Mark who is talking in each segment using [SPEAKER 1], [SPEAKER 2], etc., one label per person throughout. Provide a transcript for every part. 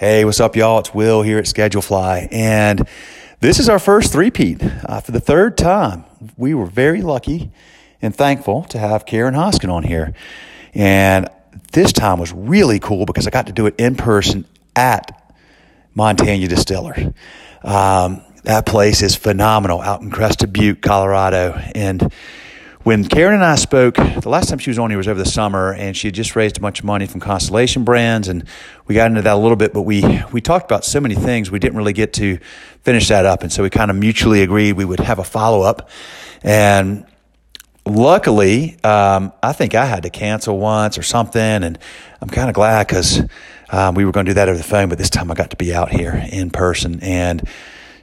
[SPEAKER 1] Hey, what's up, y'all? It's Will here at Schedulefly, and this is our first three-peat uh, for the third time. We were very lucky and thankful to have Karen Hoskin on here, and this time was really cool because I got to do it in person at Montanya Distiller. Um, that place is phenomenal out in Crested Butte, Colorado, and when Karen and I spoke, the last time she was on here was over the summer, and she had just raised a bunch of money from Constellation Brands, and we got into that a little bit. But we we talked about so many things we didn't really get to finish that up, and so we kind of mutually agreed we would have a follow up. And luckily, um, I think I had to cancel once or something, and I'm kind of glad because um, we were going to do that over the phone, but this time I got to be out here in person and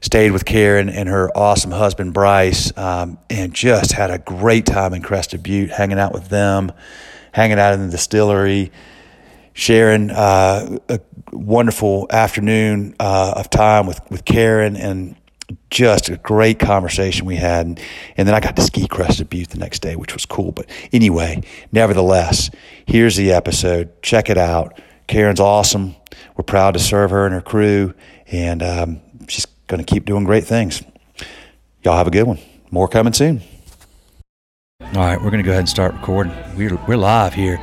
[SPEAKER 1] stayed with Karen and her awesome husband Bryce, um, and just had a great time in Crested Butte, hanging out with them, hanging out in the distillery, sharing uh, a wonderful afternoon uh, of time with with Karen, and just a great conversation we had. And, and then I got to ski Crested Butte the next day, which was cool. But anyway, nevertheless, here's the episode. Check it out. Karen's awesome. We're proud to serve her and her crew, and um, she's going to keep doing great things. Y'all have a good one. More coming soon. All right, we're going to go ahead and start recording. We're, we're live here.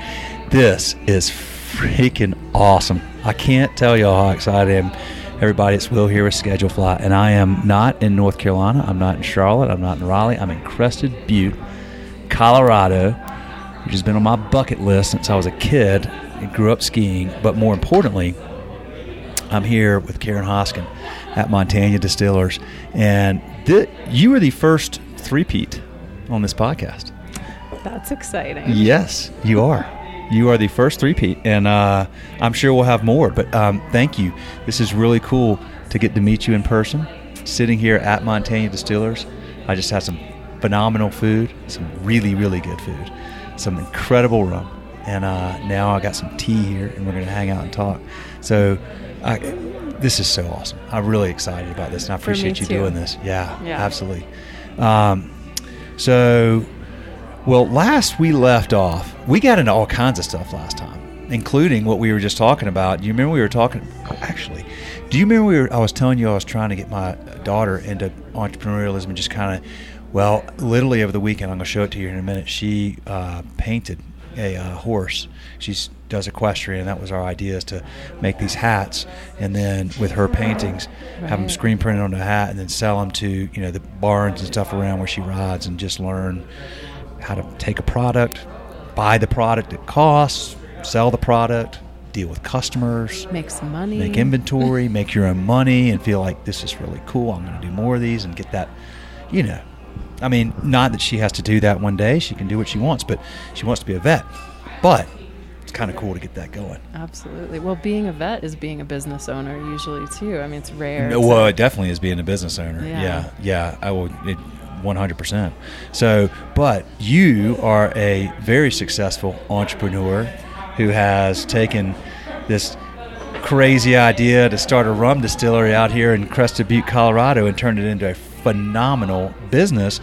[SPEAKER 1] This is freaking awesome. I can't tell y'all how excited I am. Everybody, it's Will here with Schedulefly, and I am not in North Carolina. I'm not in Charlotte. I'm not in Raleigh. I'm in Crested Butte, Colorado, which has been on my bucket list since I was a kid and grew up skiing. But more importantly, I'm here with Karen Hoskin at Montanya Distillers, and th- you were the first three-peat on this podcast.
[SPEAKER 2] That's exciting.
[SPEAKER 1] Yes, you are. You are the first three-peat, and uh, I'm sure we'll have more. But um, thank you. This is really cool to get to meet you in person. Sitting here at Montanya Distillers, I just had some phenomenal food, some really, really good food, some incredible rum, and uh, now I got some tea here, and we're going to hang out and talk. So, I, this is so awesome. I'm really excited about this, and I appreciate you
[SPEAKER 2] too.
[SPEAKER 1] doing this. Yeah,
[SPEAKER 2] Yeah.
[SPEAKER 1] absolutely. Um, so, well, last we left off, we got into all kinds of stuff last time, including what we were just talking about. Do you remember we were talking? Actually, do you remember we were? I was telling you I was trying to get my daughter into entrepreneurialism and just kind of, well, literally over the weekend. I'm going to show it to you in a minute. She uh, painted a uh, horse. She does equestrian, and that was our idea is to make these hats, and then with her paintings, have them screen printed on the hat, and then sell them to you know the barns and stuff around where she rides, and just learn how to take a product, buy the product it costs, sell the product, deal with customers,
[SPEAKER 2] Make some money.
[SPEAKER 1] make inventory, make your own money, and feel like this is really cool. I'm going to do more of these and get that, you know. I mean, not that she has to do that one day. She can do what she wants, but she wants to be a vet. But kind of cool to get that going.
[SPEAKER 2] Absolutely. Well, being a vet is being a business owner usually too. I mean, it's rare.
[SPEAKER 1] No, well, it definitely is being a business owner.
[SPEAKER 2] Yeah.
[SPEAKER 1] Yeah, yeah, I will. It, 100%. So, but you are a very successful entrepreneur who has taken this crazy idea to start a rum distillery out here in Crested Butte, Colorado, and turned it into a phenomenal business.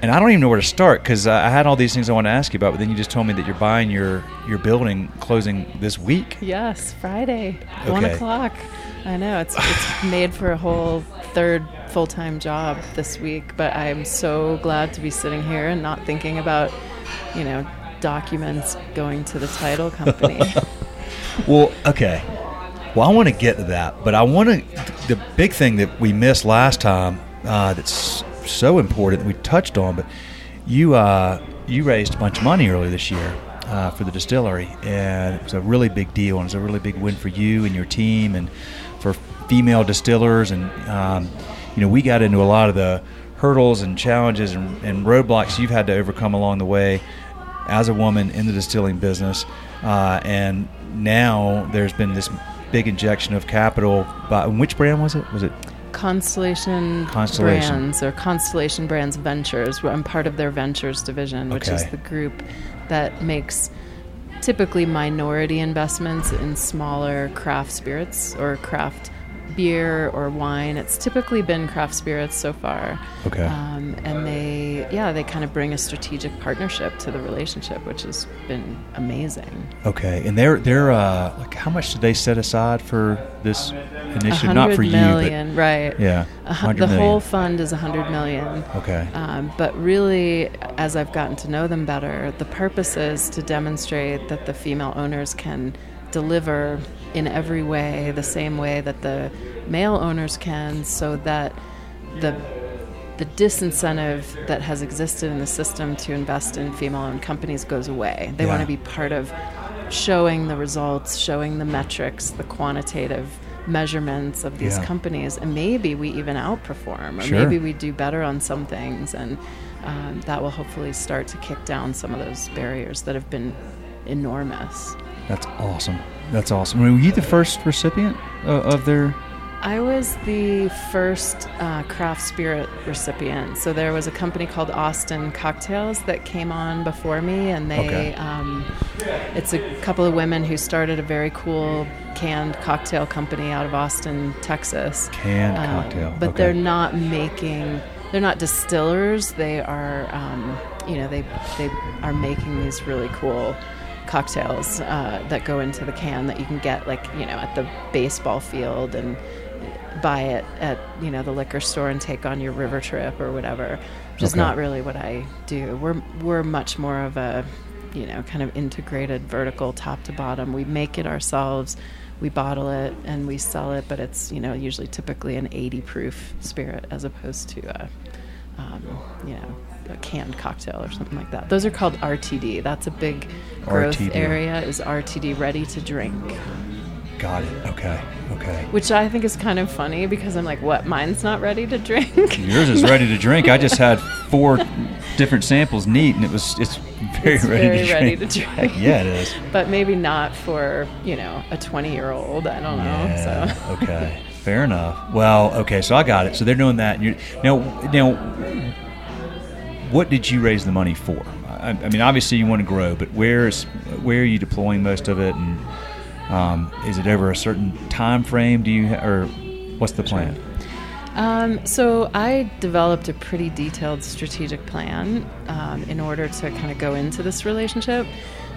[SPEAKER 1] And I don't even know where to start because I had all these things I want to ask you about, but then you just told me that you're buying your your building closing this week.
[SPEAKER 2] Yes, Friday, one o'clock. I know it's it's made for a whole third full time job this week, but I'm so glad to be sitting here and not thinking about, you know, documents going to the title company.
[SPEAKER 1] Well, okay. Well, I want to get to that, but I want to. The big thing that we missed last time uh, that's so important that we touched on, but you uh, you raised a bunch of money earlier this year uh, for the distillery, and it was a really big deal, and it was a really big win for you and your team, and for female distillers, and um, you know we got into a lot of the hurdles and challenges and, and roadblocks you've had to overcome along the way as a woman in the distilling business, uh, and now there's been this big injection of capital. By which brand was it? Was it
[SPEAKER 2] Constellation,
[SPEAKER 1] Constellation.
[SPEAKER 2] Brands or Constellation Brands Ventures. I'm part of their Ventures division, which is the group that makes typically minority investments in smaller craft spirits or craft beer or wine. It's typically been craft spirits so far.
[SPEAKER 1] Okay.
[SPEAKER 2] Um, and they yeah, they kind of bring a strategic partnership to the relationship, which has been amazing.
[SPEAKER 3] Okay, and they're they're uh, like how much did they set aside for this initiative? Not for
[SPEAKER 2] million,
[SPEAKER 3] you, but
[SPEAKER 2] right?
[SPEAKER 3] yeah,
[SPEAKER 2] uh, the million. whole fund is a hundred million.
[SPEAKER 3] Okay,
[SPEAKER 2] um, but really, as I've gotten to know them better, the purpose is to demonstrate that the female owners can deliver in every way the same way that the male owners can, so that the the disincentive that has existed in the system to invest in female owned companies goes away. They yeah. want to be part of showing the results, showing the metrics, the quantitative measurements of these yeah. companies, and maybe we even outperform, or sure. maybe we do better on some things, and um, that will hopefully start to kick down some of those barriers that have been enormous.
[SPEAKER 3] That's awesome. That's awesome. Were you the first recipient uh, of their
[SPEAKER 2] I was the first uh, craft spirit recipient. So there was a company called Austin Cocktails that came on before me, and they okay. um, it's a couple of women who started a very cool canned cocktail company out of Austin, Texas.
[SPEAKER 3] Canned um, cocktail,
[SPEAKER 2] but
[SPEAKER 3] okay.
[SPEAKER 2] they're not making. They're not distillers. They are, um, you know, they they are making these really cool cocktails uh, that go into the can that you can get like you know at the baseball field and buy it at you know the liquor store and take on your river trip or whatever, which okay. is not really what I do. We're we're much more of a you know kind of integrated vertical top to bottom. We make it ourselves, we bottle it and we sell it, but it's you know usually typically an 80 proof spirit as opposed to a um, you know a canned cocktail or something like that. Those are called RTD. That's a big growth RTD. area. Is RTD ready to drink?
[SPEAKER 3] Got it. Okay. Okay.
[SPEAKER 2] Which I think is kind of funny because I'm like, what? Mine's not ready to drink.
[SPEAKER 3] Yours is ready to drink. I just had four different samples neat, and it was it's very
[SPEAKER 2] it's
[SPEAKER 3] ready
[SPEAKER 2] very
[SPEAKER 3] to
[SPEAKER 2] ready
[SPEAKER 3] drink.
[SPEAKER 2] to drink.
[SPEAKER 3] yeah, it is.
[SPEAKER 2] But maybe not for you know a 20 year old. I don't know.
[SPEAKER 3] Yeah,
[SPEAKER 2] so.
[SPEAKER 3] okay. Fair enough. Well, okay. So I got it. So they're doing that. You now now. What did you raise the money for? I, I mean, obviously you want to grow, but where is where are you deploying most of it, and um, is it over a certain time frame? Do you or what's the plan?
[SPEAKER 2] Um, so I developed a pretty detailed strategic plan um, in order to kind of go into this relationship.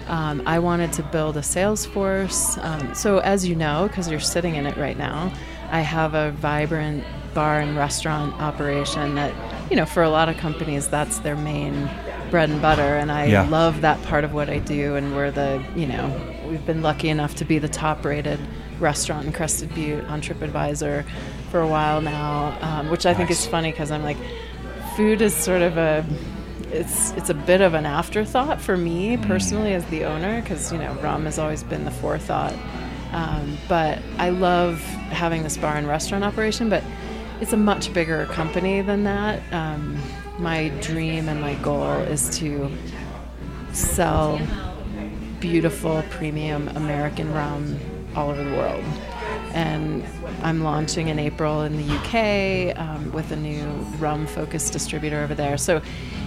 [SPEAKER 2] Um, I wanted to build a sales force. Um, so as you know, because you're sitting in it right now, I have a vibrant bar and restaurant operation that, you know, for a lot of companies, that's their main bread and butter. And I yeah. love that part of what I do. And we're the, you know, we've been lucky enough to be the top rated restaurant in Crested Butte on TripAdvisor for a while now, um, which I nice. think is funny because I'm like, food is sort of a it's it's a bit of an afterthought for me mm. personally as the owner because you know rum has always been the forethought. Um, but I love having this bar and restaurant operation, but it's a much bigger company than that. Um, my dream and my goal is to sell beautiful premium American rum all over the world. And I'm launching in April in the UK um, with a new rum focused distributor over there. So,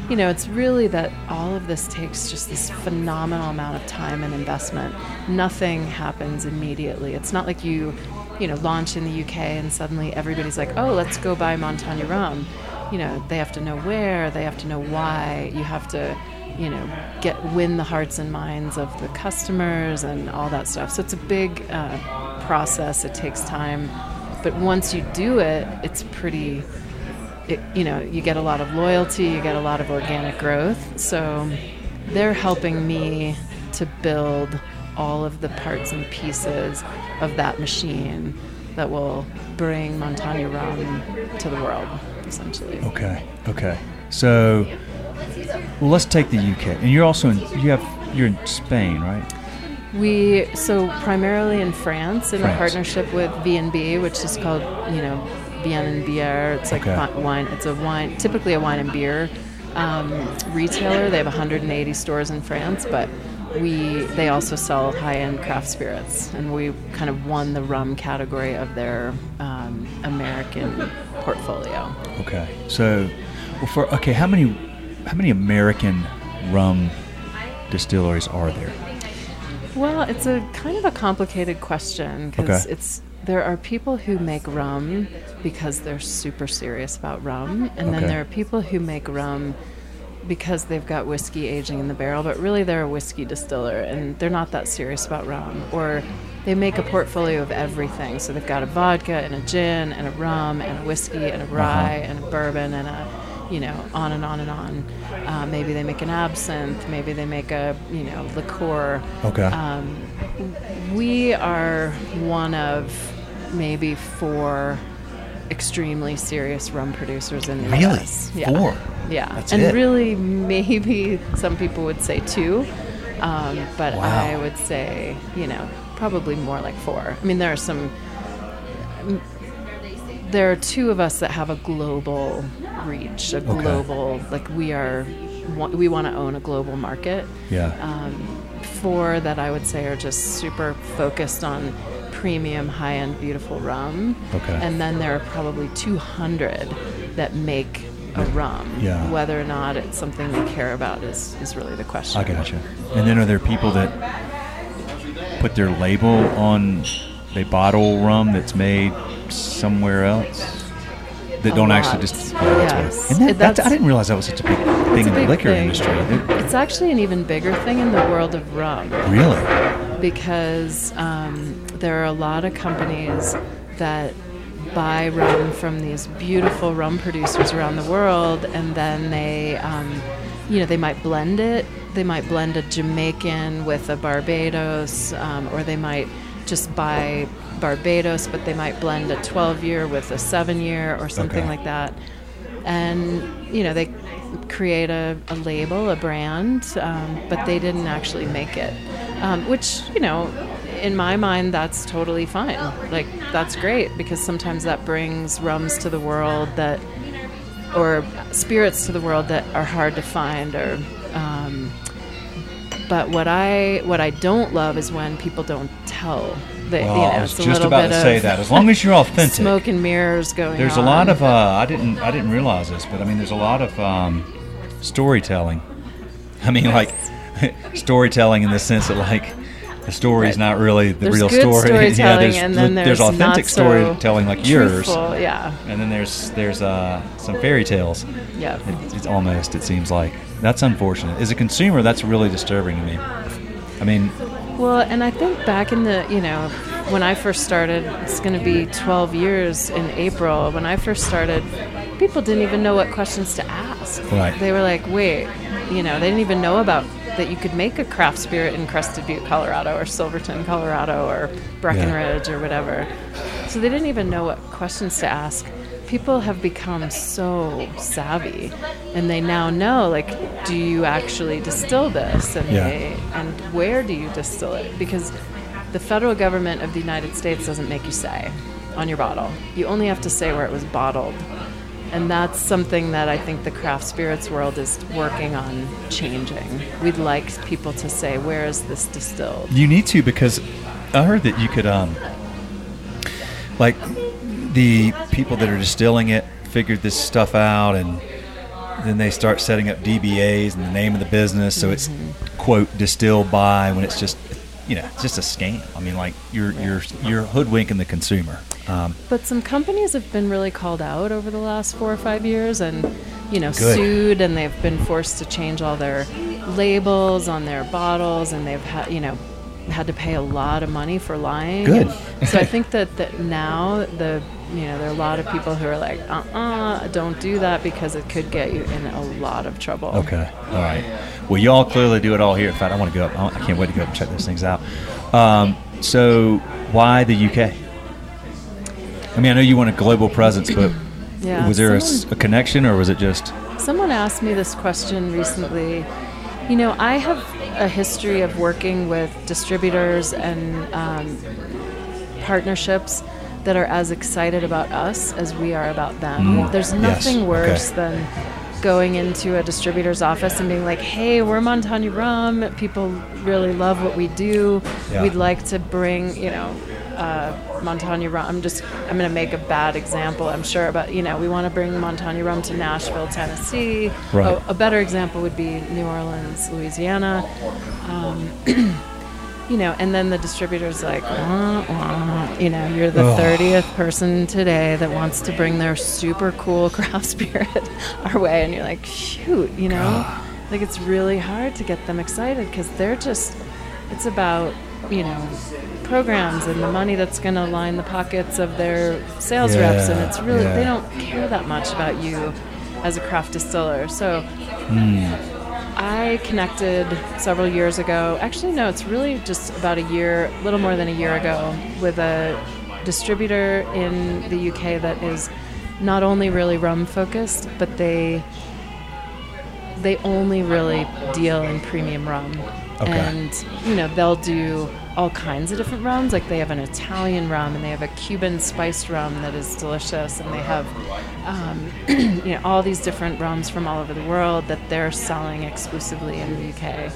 [SPEAKER 2] you know, it's really that all of this takes just this phenomenal amount of time and investment. Nothing happens immediately. It's not like you, you know, launch in the UK and suddenly everybody's like, oh, let's go buy Montanya rum. You know, they have to know where, they have to know why, you have to you know, get win the hearts and minds of the customers and all that stuff. So it's a big uh, process. It takes time, but once you do it, it's pretty. It, you know, you get a lot of loyalty. You get a lot of organic growth. So they're helping me to build all of the parts and pieces of that machine that will bring Montanya rum to the world, essentially.
[SPEAKER 3] Okay. Okay. So well, let's take the UK, and you're also in. You have you're in Spain, right?
[SPEAKER 2] We so primarily in France in France. a partnership with V&B, which is called you know Bien and Bière. It's like okay. wine. It's a wine, typically a wine and beer um, retailer. They have 180 stores in France, but we they also sell high-end craft spirits, and we kind of won the rum category of their um, American portfolio.
[SPEAKER 3] Okay, so well, for okay, how many how many American rum distilleries are there?
[SPEAKER 2] Well, it's a kind of a complicated question because okay. it's there are people who make rum because they're super serious about rum, and okay. then there are people who make rum because they've got whiskey aging in the barrel, but really they're a whiskey distiller and they're not that serious about rum. Or they make a portfolio of everything. So they've got a vodka and a gin and a rum and a whiskey and a rye and a bourbon and a, you know, on and on and on. Uh, maybe they make an absinthe. Maybe they make a, you know, liqueur.
[SPEAKER 3] Okay.
[SPEAKER 2] Um, we are one of maybe four extremely serious rum producers in the
[SPEAKER 3] Really?
[SPEAKER 2] US.
[SPEAKER 3] Four?
[SPEAKER 2] Yeah.
[SPEAKER 3] That's
[SPEAKER 2] and
[SPEAKER 3] it?
[SPEAKER 2] really, maybe some people would say two, um, but
[SPEAKER 3] Wow.
[SPEAKER 2] I would say, you know, probably more like four. I mean, there are some. There are two of us that have a global reach, a global like we are. We want to own a global market
[SPEAKER 3] Yeah.
[SPEAKER 2] um, four that I would say are just super focused on premium, high end, beautiful rum.
[SPEAKER 3] Okay.
[SPEAKER 2] And then there are probably 200 that make a rum.
[SPEAKER 3] Yeah.
[SPEAKER 2] Whether or not it's something they care about is, is really the question.
[SPEAKER 1] I gotcha. And then are there people that put their label on they bottle rum that's made somewhere else that
[SPEAKER 2] A
[SPEAKER 1] don't
[SPEAKER 2] lot.
[SPEAKER 1] actually just oh, that's
[SPEAKER 2] Yes.
[SPEAKER 1] and that,
[SPEAKER 2] It-
[SPEAKER 1] that's, I didn't realize that was such a big thing in the liquor
[SPEAKER 2] thing.
[SPEAKER 1] industry. It-
[SPEAKER 2] It's actually an even bigger thing in the world of rum.
[SPEAKER 1] really?
[SPEAKER 2] because um, there are a lot of companies that buy rum from these beautiful rum producers around the world, and then they, um, you know, they might blend it. They might blend a Jamaican with a Barbados, um, or they might just buy Barbados, but they might blend a 12 year with a 7 year or something
[SPEAKER 1] Okay.
[SPEAKER 2] like that. And, you know, they create a, a label, a brand, um, but they didn't actually make it. Um, which, you know, in my mind, that's totally fine. Like, that's great because sometimes that brings rums to the world that, or spirits to the world that are hard to find or, um, but what I what I don't love is when people don't tell. That,
[SPEAKER 1] Well,
[SPEAKER 2] you know,
[SPEAKER 1] I was just about to say that. As long as you're authentic,
[SPEAKER 2] smoke and mirrors going
[SPEAKER 1] there's
[SPEAKER 2] on.
[SPEAKER 1] a lot of uh, I didn't I didn't realize this, but I mean there's a lot of um, storytelling. I mean like storytelling in the sense that like the story's
[SPEAKER 2] Right.
[SPEAKER 1] not really the
[SPEAKER 2] There's
[SPEAKER 1] real story. yeah, there's,
[SPEAKER 2] and then
[SPEAKER 1] there's
[SPEAKER 2] there's
[SPEAKER 1] authentic
[SPEAKER 2] so
[SPEAKER 1] storytelling like yours,
[SPEAKER 2] Yeah,
[SPEAKER 1] and then there's there's uh, some fairy tales.
[SPEAKER 2] yeah.
[SPEAKER 1] It, it's almost it seems like that's unfortunate. As a consumer, that's really disturbing to me. I mean,
[SPEAKER 2] Well, and I think back in the, you know, when I first started, it's going to be 12 years in April. When I first started, people didn't even know what questions to ask.
[SPEAKER 1] Right.
[SPEAKER 2] They were like, wait, you know, they didn't even know about that you could make a craft spirit in Crested Butte, Colorado, or Silverton, Colorado, or Breckenridge, or whatever. So they didn't even know what questions to ask. People have become so savvy, and they now know, like, do you actually distill this, and
[SPEAKER 1] Yeah.
[SPEAKER 2] they, and where do you distill it? Because the federal government of the United States doesn't make you say on your bottle. You only have to say where it was bottled. And that's something that I think the craft spirits world is working on changing. We'd like people to say, where is this distilled?
[SPEAKER 1] You need to because I heard that you could um like the people that are distilling it figured this stuff out and then they start setting up DBAs and the name of the business so it's quote distilled by when it's just you know it's just a scam. I mean like you're you're you're hoodwinking the consumer. Um,
[SPEAKER 2] But some companies have been really called out over the last four or five years and, you know,
[SPEAKER 1] Good.
[SPEAKER 2] sued and they've been forced to change all their labels on their bottles and they've had, you know, had to pay a lot of money for lying.
[SPEAKER 1] Good.
[SPEAKER 2] So I think that, that now the, you know, there are a lot of people who are like, uh-uh, don't do that because it could get you in a lot of trouble.
[SPEAKER 1] Okay. All right. Well, y'all clearly do it all here. In fact, I want to go up. I I can't wait to go up and check those things out. Um, so, why the UK? I mean, I know you want a global presence, but
[SPEAKER 2] Yeah,
[SPEAKER 1] was there
[SPEAKER 2] someone-
[SPEAKER 1] a connection, or was it just?
[SPEAKER 2] Someone asked me this question recently. You know, I have a history of working with distributors and um, partnerships that are as excited about us as we are about them.
[SPEAKER 1] Mm,
[SPEAKER 2] There's
[SPEAKER 1] yes,
[SPEAKER 2] nothing
[SPEAKER 1] okay.
[SPEAKER 2] worse than going into a distributor's office and being like, hey, we're Montanya Rum. People really love what we do.
[SPEAKER 1] Yeah.
[SPEAKER 2] We'd like to bring, you know, uh, Montanya rum. I'm just, I'm going to make a bad example, I'm sure, but you know, we want to bring Montanya rum to Nashville, Tennessee.
[SPEAKER 1] Right.
[SPEAKER 2] A, a better example would be New Orleans, Louisiana. Um, you know, and then the distributor's like, wah, wah, you know, you're the. 30th person today that wants to bring their super cool craft spirit our way. And you're like, shoot, you know, like it's really hard to get them excited because they're just, it's about, you know, programs and the money that's going to line the pockets of their sales reps. And it's really,
[SPEAKER 1] yeah.
[SPEAKER 2] they don't care that much about you as a craft distiller. So, hmm. I connected several years ago. Actually, no, it's really just about a year, a little more than a year ago, with a distributor in the UK that is not only really rum focused, but they they only really deal in premium rum.
[SPEAKER 1] Okay.
[SPEAKER 2] And you know, they'll do all kinds of different rums. Like they have an Italian rum and they have a Cuban spiced rum that is delicious, and they have um, you know all these different rums from all over the world that they're selling exclusively in the UK.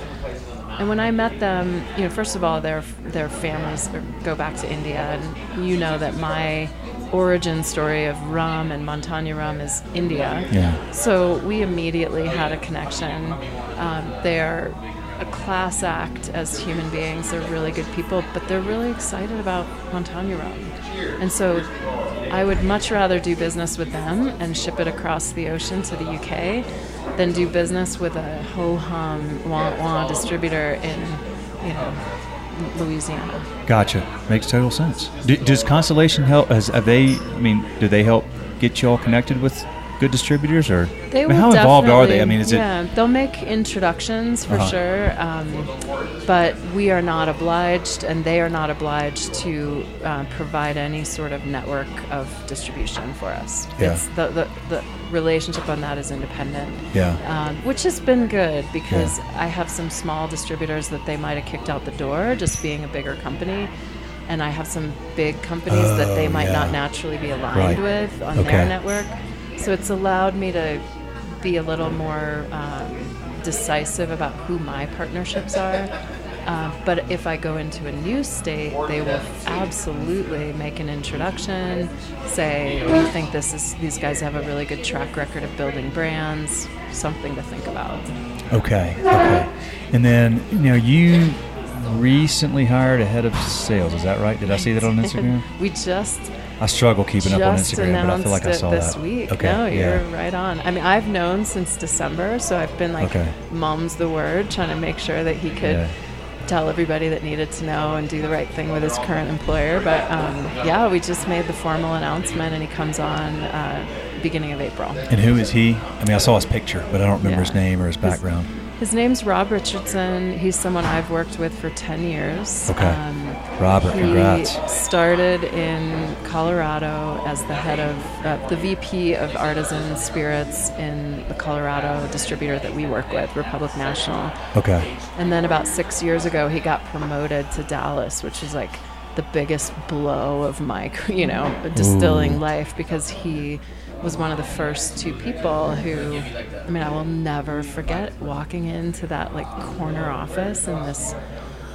[SPEAKER 2] And when I met them, you know, first of all, their their families go back to India, and you know that my origin story of rum and Montanya rum is India.
[SPEAKER 1] Yeah.
[SPEAKER 2] So we immediately had a connection. Um, they're a class act as human beings. They're really good people, but they're really excited about Montanya rum. And so I would much rather do business with them and ship it across the ocean to the UK than do business with a ho hum wah wah distributor in, you know, Louisiana.
[SPEAKER 1] Gotcha. Makes total sense. Do, does Constellation help? Has, have they? I mean, do they help get you all connected with good distributors, or
[SPEAKER 2] They
[SPEAKER 1] I mean, how involved are they? I mean, is
[SPEAKER 2] yeah, they'll make introductions for
[SPEAKER 1] Uh-huh.
[SPEAKER 2] sure, um, but we are not obliged, and they are not obliged to uh, provide any sort of network of distribution for us.
[SPEAKER 1] Yeah.
[SPEAKER 2] It's the, the the relationship on that is independent.
[SPEAKER 1] Yeah.
[SPEAKER 2] Um, which has been good because I have some small distributors that they might have kicked out the door just being a bigger company. And I have some big companies that they
[SPEAKER 1] Oh,
[SPEAKER 2] might
[SPEAKER 1] yeah.
[SPEAKER 2] not naturally be aligned
[SPEAKER 1] Right.
[SPEAKER 2] with on
[SPEAKER 1] Okay.
[SPEAKER 2] their network. So it's allowed me to be a little more um, decisive about who my partnerships are. Uh, but if I go into a new state, they will absolutely make an introduction, say we think this is these guys have a really good track record of building brands, something to think about.
[SPEAKER 1] Okay. Okay. And then you know you recently hired a head of sales. Is that right? Did I see that on Instagram?
[SPEAKER 2] we just
[SPEAKER 1] I struggle keeping up on Instagram, but I feel like I saw
[SPEAKER 2] this
[SPEAKER 1] that.
[SPEAKER 2] week.
[SPEAKER 1] Okay.
[SPEAKER 2] No, you're
[SPEAKER 1] yeah.
[SPEAKER 2] right on. I mean, I've known since December, so I've been like
[SPEAKER 1] Okay.
[SPEAKER 2] mom's the word, trying to make sure that he could
[SPEAKER 1] Yeah.
[SPEAKER 2] tell everybody that needed to know and do the right thing with his current employer. But um, yeah, we just made the formal announcement, and he comes on uh, beginning of April.
[SPEAKER 1] And who is he? I mean, I saw his picture, but I don't remember his name or his background.
[SPEAKER 2] His name's Rob Richardson. He's someone I've worked with for 10 years.
[SPEAKER 1] Okay.
[SPEAKER 2] Um,
[SPEAKER 1] Robert,
[SPEAKER 2] he
[SPEAKER 1] congrats.
[SPEAKER 2] started in Colorado as the head of uh, the VP of Artisan Spirits in the Colorado distributor that we work with, Republic National.
[SPEAKER 1] Okay.
[SPEAKER 2] And then about six years ago, he got promoted to Dallas, which is like the biggest blow of my, you know, distilling
[SPEAKER 1] Ooh.
[SPEAKER 2] life because he was one of the first two people who, I mean, I will never forget walking into that like corner office in this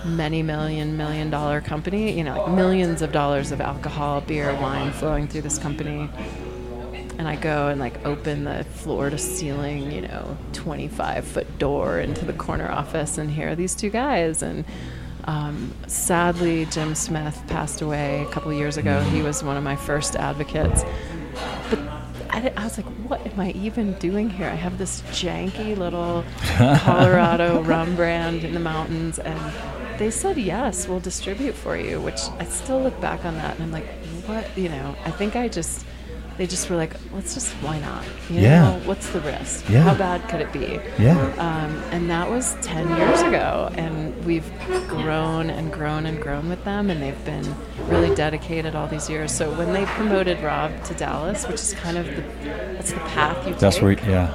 [SPEAKER 2] many million million dollar company, you know, like millions of dollars of alcohol, beer, wine flowing through this company and I go and like open the floor to ceiling, you know, 25 foot door into the corner office, and here are these two guys. And um, sadly, Jim Smith passed away a couple years ago. He was one of my first advocates. But I, I was like, what am I even doing here? I have this janky little Colorado rum brand in the mountains, and they said yes, we'll distribute for you. Which I still look back on that, and I'm like, what? You know, I think I just they just were like, let's just why not? You
[SPEAKER 1] Yeah.
[SPEAKER 2] know, what's the risk?
[SPEAKER 1] Yeah.
[SPEAKER 2] How bad could it be?
[SPEAKER 1] Yeah.
[SPEAKER 2] Um, and that was 10 years ago. And we've grown and grown and grown with them. And they've been really dedicated all these years. So when they promoted Rob to Dallas, which is kind of the, that's the path you
[SPEAKER 1] That's
[SPEAKER 2] take.
[SPEAKER 1] where, yeah.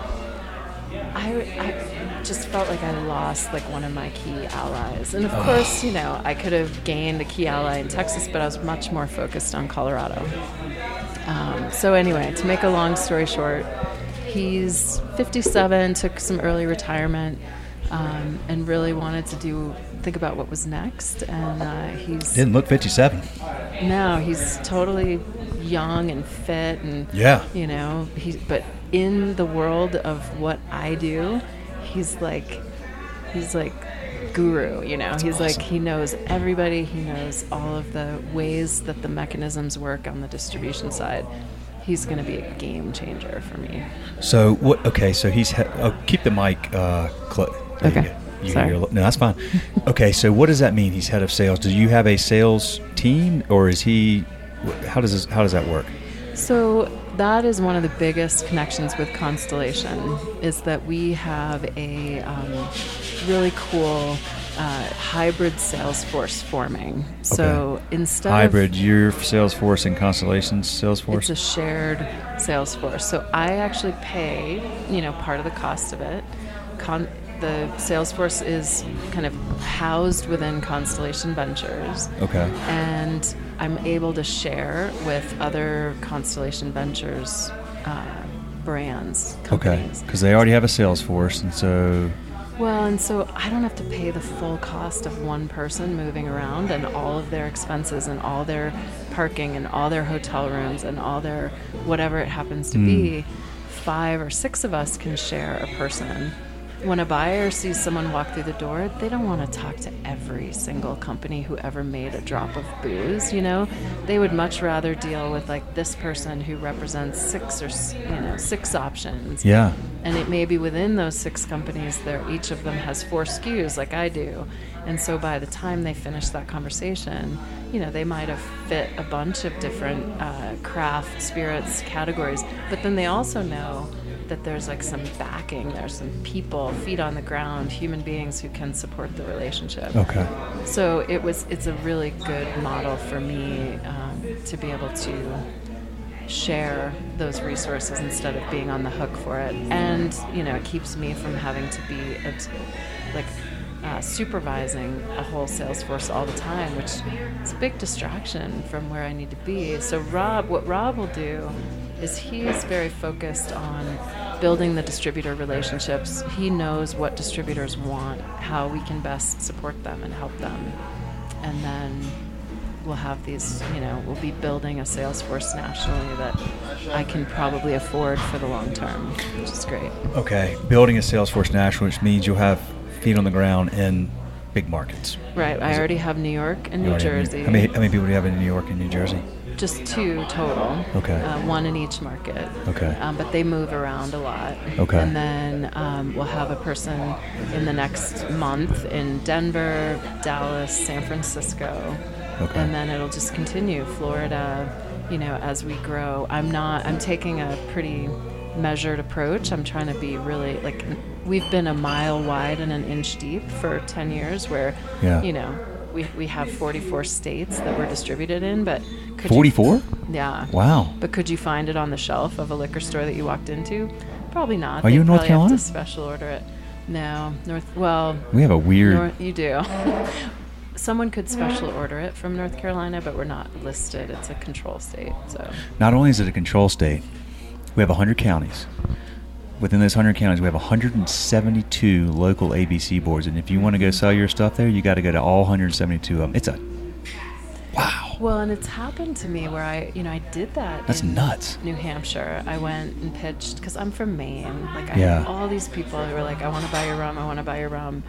[SPEAKER 2] I, I just felt like I lost like one of my key allies. And of
[SPEAKER 1] Oh.
[SPEAKER 2] course, you know, I could have gained a key ally in Texas, but I was much more focused on Colorado. Um, so anyway, to make a long story short, he's 57, took some early retirement, um, and really wanted to do think about what was next. And uh, he's
[SPEAKER 1] Didn't look 57.
[SPEAKER 2] no, he's totally young and fit, and
[SPEAKER 1] Yeah.
[SPEAKER 2] you know, he. But in the world of what I do, he's like, he's like guru. You know,
[SPEAKER 1] That's
[SPEAKER 2] he's like he knows everybody. He knows all of the ways that the mechanisms work on the distribution side. He's going to be a game changer for me.
[SPEAKER 1] So what? Okay, so he's he- oh, keep the mic. Uh, cl-
[SPEAKER 2] Okay.
[SPEAKER 1] You
[SPEAKER 2] Sorry.
[SPEAKER 1] hear no, that's fine. okay, so what does that mean? He's head of sales. Do you have a sales team, or is he? How does this, how does that work?
[SPEAKER 2] So that is one of the biggest connections with Constellation is that we have a um, really cool uh, hybrid sales force forming. So instead
[SPEAKER 1] Hybrid,
[SPEAKER 2] of
[SPEAKER 1] your Salesforce and Constellation's Salesforce.
[SPEAKER 2] It's a shared sales force. So I actually pay, you know, part of the cost of it. Con- the sales force is kind of housed within Constellation Ventures.
[SPEAKER 1] okay.
[SPEAKER 2] And I'm able to share with other Constellation Ventures uh, brands,
[SPEAKER 1] Okay. Because they already have a Salesforce, and so
[SPEAKER 2] Well, and so I don't have to pay the full cost of one person moving around and all of their expenses and all their parking and all their hotel rooms and all their whatever it happens to hmm. be. Five or six of us can share a person. When a buyer sees someone walk through the door, they don't want to talk to every single company who ever made a drop of booze, you know? They would much rather deal with like this person who represents six or you know, six options
[SPEAKER 1] yeah.
[SPEAKER 2] and it may be within those six companies there each of them has four SKUs like I do and so by the time they finish that conversation you know they might have fit a bunch of different uh, craft spirits categories but then they also know that there's like some backing there's some people feet on the ground human beings who can support the relationship.
[SPEAKER 1] Okay.
[SPEAKER 2] so it was it's a really good model for me um, to be able to share those resources instead of being on the hook for it. And you know it keeps me from having to be obs- like uh, supervising a whole sales force all the time which is a big distraction from where i need to be. So rob what rob will do is he is very focused on building the distributor relationships he knows what distributors want how we can best support them and help them and then we'll have these, you know, we'll be building a sales force nationally that I can probably afford for the long term, which is great.
[SPEAKER 1] Okay. Building a Salesforce national, which means you'll have feet on the ground in big markets.
[SPEAKER 2] Right. I
[SPEAKER 1] Is it-
[SPEAKER 2] already have New York and
[SPEAKER 1] You
[SPEAKER 2] New Jersey.
[SPEAKER 1] How many, how many people do you have in New York and New Jersey?
[SPEAKER 2] Just two total.
[SPEAKER 1] Okay.
[SPEAKER 2] Uh, one in each market.
[SPEAKER 1] Okay.
[SPEAKER 2] Um, but they move around a lot.
[SPEAKER 1] Okay.
[SPEAKER 2] And then um, we'll have a person in the next month in Denver, Dallas, San Francisco.
[SPEAKER 1] Okay.
[SPEAKER 2] And then it'll just continue. Florida, you know, as we grow. I'm not, I'm taking a pretty measured approach. I'm trying to be really, like, we've been a mile wide and an inch deep for 10 years where,
[SPEAKER 1] Yeah.
[SPEAKER 2] you know, we, we have 44 states that we're distributed in, but could you-
[SPEAKER 1] 44?
[SPEAKER 2] yeah.
[SPEAKER 1] Wow.
[SPEAKER 2] But could you find it on the shelf of a liquor store that you walked into? Probably not.
[SPEAKER 1] Are you
[SPEAKER 2] They'd
[SPEAKER 1] in North
[SPEAKER 2] probably have
[SPEAKER 1] Carolina?
[SPEAKER 2] to special order it. No, North. Well,
[SPEAKER 1] We have a weird.
[SPEAKER 2] North, you do. Someone could special order it from North Carolina, but we're not listed. It's a control state, so
[SPEAKER 1] Not only is it a control state, we have 100 counties. Within those 100 counties, we have 172 local ABC boards. And if you want to go sell your stuff there, you got to go to all 172 of them. It's a. Wow.
[SPEAKER 2] Well, and it's happened to me where I, you know, I did that.
[SPEAKER 1] That's
[SPEAKER 2] in
[SPEAKER 1] nuts.
[SPEAKER 2] New Hampshire. I went and pitched because I'm from Maine. Like I
[SPEAKER 1] Yeah.
[SPEAKER 2] had all these people who were like, "I want to buy your rum. I want to buy your rum,"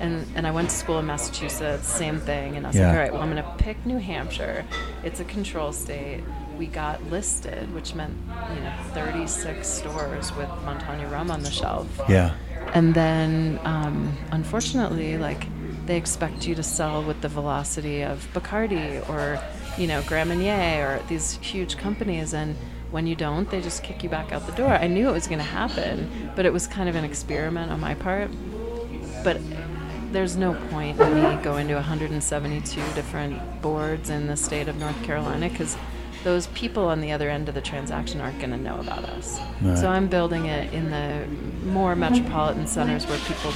[SPEAKER 2] and and I went to school in Massachusetts. Same thing. And I was
[SPEAKER 1] Yeah.
[SPEAKER 2] like, "All right, well, I'm going to pick New Hampshire. It's a control state." We got listed, which meant you know 36 stores with Montanya rum on the shelf.
[SPEAKER 1] Yeah.
[SPEAKER 2] And then, um, unfortunately, like they expect you to sell with the velocity of Bacardi or, you know, Grand Marnier or these huge companies. And when you don't, they just kick you back out the door. I knew it was going to happen, but it was kind of an experiment on my part. But there's no point in me going to 172 different boards in the state of North Carolina because those people on the other end of the transaction aren't going to know about us.
[SPEAKER 1] Right.
[SPEAKER 2] So I'm building it in the more metropolitan centers where people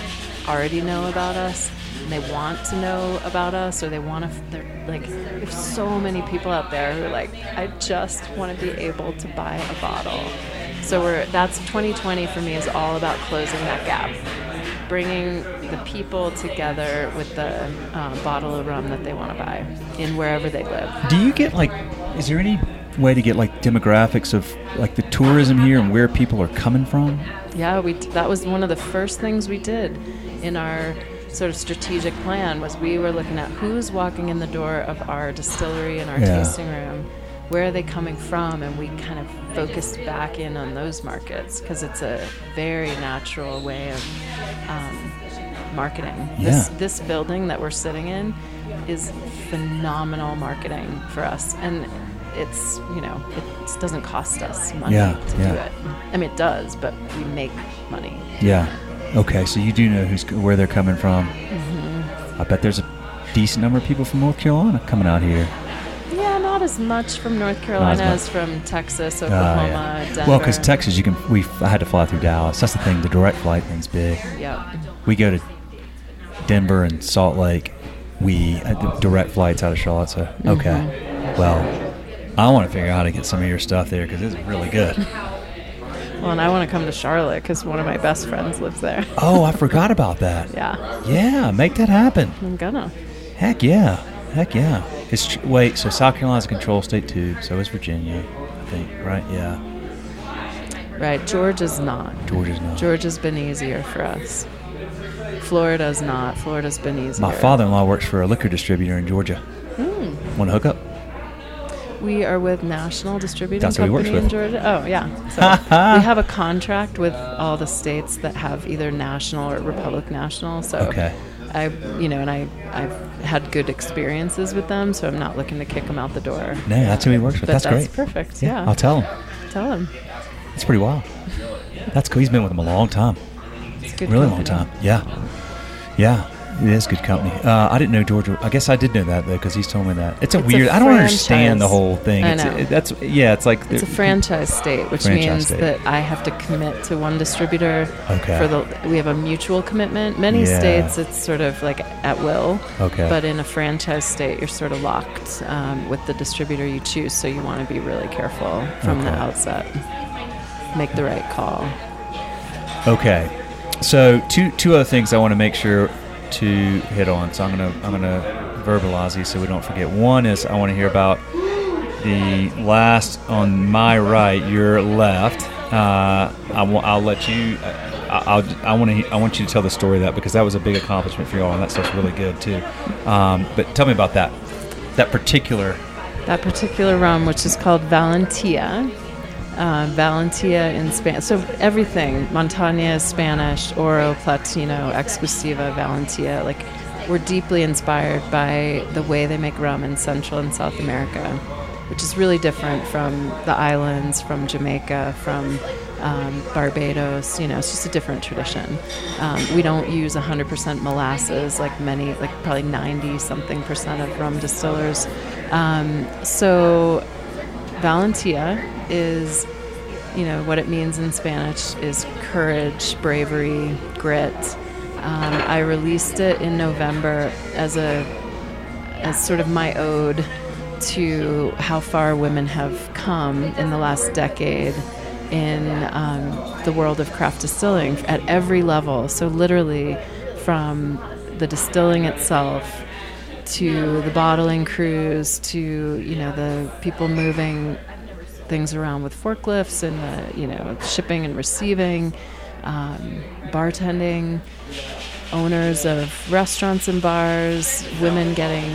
[SPEAKER 2] already know about us and they want to know about us or they want to they're like there's so many people out there who are like I just want to be able to buy a bottle. So we're that's 2020 for me is all about closing that gap bringing the people together with the uh, bottle of rum that they want to buy in wherever they live.
[SPEAKER 1] Do you get like? Is there any way to get like demographics of like the tourism here and where people are coming from?
[SPEAKER 2] Yeah, we that was one of the first things we did in our sort of strategic plan was we were looking at who's walking in the door of our distillery and our
[SPEAKER 1] Yeah.
[SPEAKER 2] tasting room where are they coming from and we kind of focused back in on those markets because it's a very natural way of um, marketing this,
[SPEAKER 1] Yeah.
[SPEAKER 2] this building that we're sitting in is phenomenal marketing for us and it's you know it doesn't cost us money
[SPEAKER 1] Yeah,
[SPEAKER 2] to
[SPEAKER 1] yeah.
[SPEAKER 2] do it i mean it does but we make money
[SPEAKER 1] Yeah. Okay, so you do know who's where they're coming from.
[SPEAKER 2] Mm-hmm.
[SPEAKER 1] I bet there's a decent number of people from North Carolina coming out here.
[SPEAKER 2] yeah not as much from north carolina as from texas
[SPEAKER 1] Ah,
[SPEAKER 2] oklahoma
[SPEAKER 1] yeah.
[SPEAKER 2] denver
[SPEAKER 1] Well, because Texas, you can. We I had to fly through Dallas. That's the thing. The direct flight thing's big.
[SPEAKER 2] yeah
[SPEAKER 1] We go to Denver and Salt Lake. We uh, direct flights out of Charlotte. So okay.
[SPEAKER 2] Mm-hmm.
[SPEAKER 1] Well, I want to figure out how to get some of your stuff there because it's really good.
[SPEAKER 2] well and i want to come to charlotte because one of my best friends lives there
[SPEAKER 1] Oh, I forgot about that.
[SPEAKER 2] yeah
[SPEAKER 1] Yeah, make that happen.
[SPEAKER 2] i'm gonna
[SPEAKER 1] Heck yeah. Heck yeah. It's wait. So South Carolina's a control state too. So is Virginia. I think. Right. Yeah.
[SPEAKER 2] right georgia's not
[SPEAKER 1] Georgia's not.
[SPEAKER 2] Georgia's been easier for us. Florida's not. Florida's been easier.
[SPEAKER 1] My father-in-law works for a liquor distributor in Georgia.
[SPEAKER 2] Hmm.
[SPEAKER 1] Want to hook up?
[SPEAKER 2] We are with National Distributing
[SPEAKER 1] That's
[SPEAKER 2] Company
[SPEAKER 1] works
[SPEAKER 2] in. Georgia. Oh yeah. So we have a contract with all the states that have either national or Republic National. So
[SPEAKER 1] Okay.
[SPEAKER 2] I, you know, and I, I've had good experiences with them, so I'm not looking to kick them out the door.
[SPEAKER 1] No, that's who he works with.
[SPEAKER 2] But
[SPEAKER 1] That's,
[SPEAKER 2] that's
[SPEAKER 1] great.
[SPEAKER 2] perfect, yeah.
[SPEAKER 1] I'll tell him.
[SPEAKER 2] Tell him.
[SPEAKER 1] That's pretty wild. That's cool. He's been with them a long time.
[SPEAKER 2] It's good
[SPEAKER 1] really long
[SPEAKER 2] company.
[SPEAKER 1] time. Yeah. Yeah. It is good company. Uh, I didn't know Georgia. I guess I did know that though because he's told me that. It's a
[SPEAKER 2] It's
[SPEAKER 1] weird. I don't understand the whole thing.
[SPEAKER 2] I
[SPEAKER 1] It's,
[SPEAKER 2] know.
[SPEAKER 1] it- that's yeah. It's like
[SPEAKER 2] It's a franchise state, which
[SPEAKER 1] Franchise
[SPEAKER 2] means
[SPEAKER 1] state.
[SPEAKER 2] that I have to commit to one distributor.
[SPEAKER 1] Okay.
[SPEAKER 2] For the we have a mutual commitment. Many
[SPEAKER 1] Yeah.
[SPEAKER 2] states it's sort of like at will.
[SPEAKER 1] Okay.
[SPEAKER 2] But in a franchise state, you're sort of locked um, with the distributor you choose. So you want to be really careful from the outset. Make the right call.
[SPEAKER 1] Okay. So two two other things I want to make sure to hit on. So I'm gonna I'm gonna verbalize these so we don't forget. One is I want to hear about the last on my right, your left. Uh, I will I'll let you. I, I'll, I want to. I want you to tell the story of that because that was a big accomplishment for y'all, and that stuff's really good too. Um, but tell me about that. That particular.
[SPEAKER 2] That particular rum, which is called Valentia. Uh, Valentia in Spanish. So everything, Montaña is Spanish, Oro, Platino, Exclusiva, Valentia. Like, we're deeply inspired by the way they make rum in Central and South America, which is really different from the islands, from Jamaica, from um, Barbados. You know, it's just a different tradition. Um, we don't use 100% molasses like many, like probably 90 something percent of rum distillers. Um, so Valentia is, you know, what it means in Spanish is courage, bravery, grit. Um, I released it in November as a as sort of my ode to how far women have come in the last decade in um, the world of craft distilling at every level. So literally, from the distilling itself to the bottling crews to you know the people moving things around with forklifts and the you know shipping and receiving um, bartending owners of restaurants and bars women getting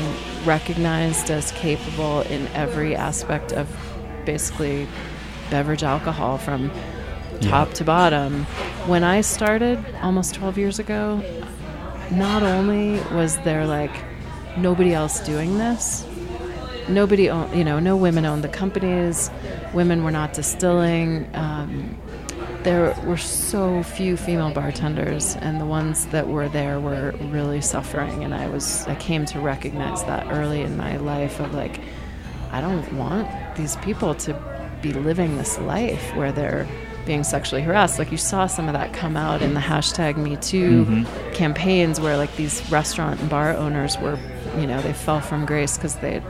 [SPEAKER 2] recognized as capable in every aspect of basically beverage alcohol from top to bottom. When i started almost 12 years ago not only was there like nobody else doing this. Nobody owned you know no women owned the companies. Women were not distilling. Um, there were so few female bartenders and the ones that were there were really suffering and i was i came to recognize that early in my life of like i don't want these people to be living this life where they're being sexually harassed. Like you saw some of that come out in the hashtag me too campaigns where like these restaurant and bar owners were you know they fell from grace because they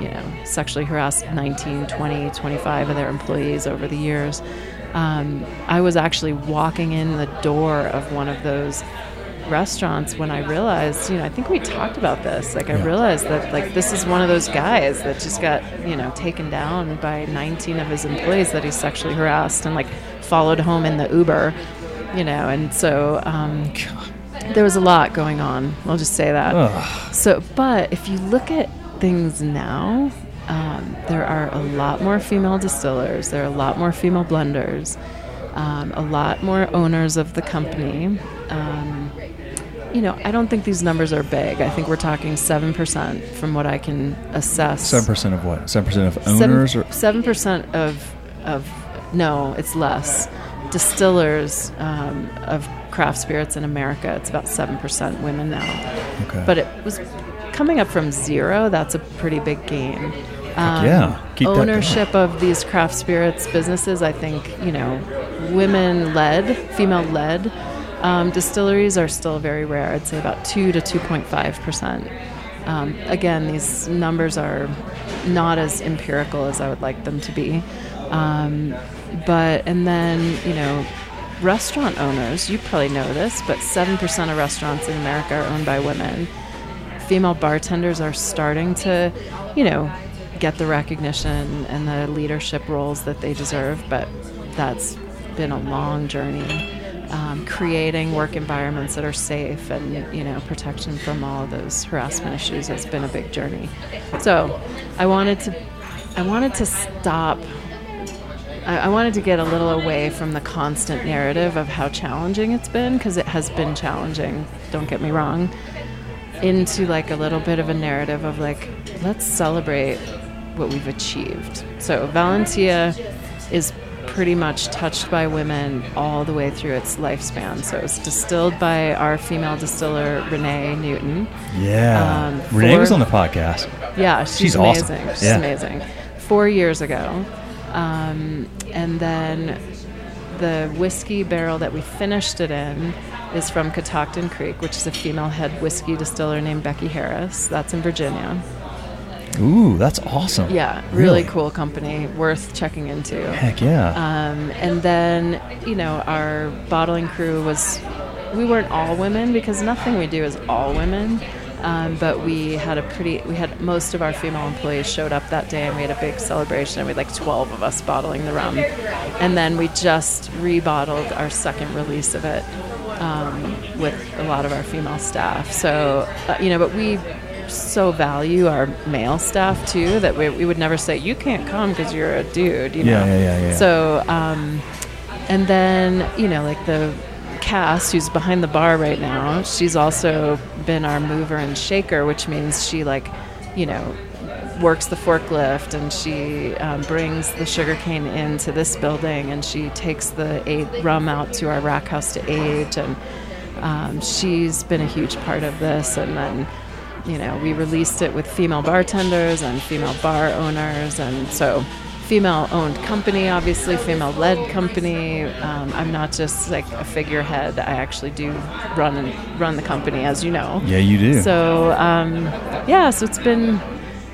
[SPEAKER 2] you know sexually harassed 19 20 25 of their employees over the years. Um, i was actually walking in the door of one of those restaurants when i realized you know i think we talked about this. Like i realized that like this is one of those guys that just got you know taken down by 19 of his employees that he sexually harassed and like followed home in the uber you know and so um, there was a lot going on. I'll just say that.
[SPEAKER 1] Ugh.
[SPEAKER 2] So, but if you look at things now, um, there are a lot more female distillers. There are a lot more female blenders. Um, a lot more owners of the company. Um, you know, I don't think these numbers are big. I think we're talking seven percent from what I can assess.
[SPEAKER 1] Seven percent of what? Seven percent of owners or
[SPEAKER 2] seven percent of of no, it's less distillers um, of craft spirits in America. It's about seven percent women now.
[SPEAKER 1] Okay.
[SPEAKER 2] But it was coming up from zero. That's a pretty big gain. Um,
[SPEAKER 1] yeah. Keep
[SPEAKER 2] ownership of these craft spirits businesses. I think you know, women led, female led. Um, distilleries are still very rare. I'd say about two to two point five percent. Um, again, these numbers are not as empirical as I would like them to be. But and then you know, restaurant owners. You probably know this, but seven percent of restaurants in America are owned by women. Female bartenders are starting to, you know, get the recognition and the leadership roles that they deserve, but that's been a long journey. Um, creating work environments that are safe and you know protection from all of those harassment issues has been a big journey. So, I wanted to, I wanted to stop. I, I wanted to get a little away from the constant narrative of how challenging it's been because it has been challenging. Don't get me wrong. Into like a little bit of a narrative of like, let's celebrate what we've achieved. So Valentia is pretty much touched by women all the way through its lifespan. So it's distilled by our female distiller Renee Newton.
[SPEAKER 1] yeah.
[SPEAKER 2] Um,
[SPEAKER 1] Renee was on the podcast.
[SPEAKER 2] Yeah, she's,
[SPEAKER 1] She's awesome.
[SPEAKER 2] amazing. She's
[SPEAKER 1] Yeah.
[SPEAKER 2] amazing. Four years ago, um, and then the whiskey barrel that we finished it in is from Catoctin Creek, which is a female head whiskey distiller named Becky Harris. That's in Virginia.
[SPEAKER 1] Ooh, that's awesome.
[SPEAKER 2] Yeah, really, cool company, worth checking into.
[SPEAKER 1] Heck yeah.
[SPEAKER 2] Um, and then, you know, our bottling crew was, we weren't all women because nothing we do is all women. Um, but we had a pretty, we had most of our female employees showed up that day and we had a big celebration and we had like 12 of us bottling the rum. And then we just rebottled our second release of it um, with a lot of our female staff. So, uh, you know, but we so value our male staff too that we, we would never say, you can't come because you're a dude, you know?
[SPEAKER 1] Yeah, yeah, yeah, yeah.
[SPEAKER 2] So, um, and then, you know, like the Cass, who's behind the bar right now, she's also been our mover and shaker, which means she, like, you know, works the forklift and she um, brings the sugarcane into this building and she takes the rum out to our rack house to age. And um, she's been a huge part of this. And then, you know, we released it with female bartenders and female bar owners. And so, female owned company, obviously, female led company. Um, I'm not just like a figurehead, I actually do run and run the company, as you know.
[SPEAKER 1] yeah, you do.
[SPEAKER 2] So um, yeah, so it's been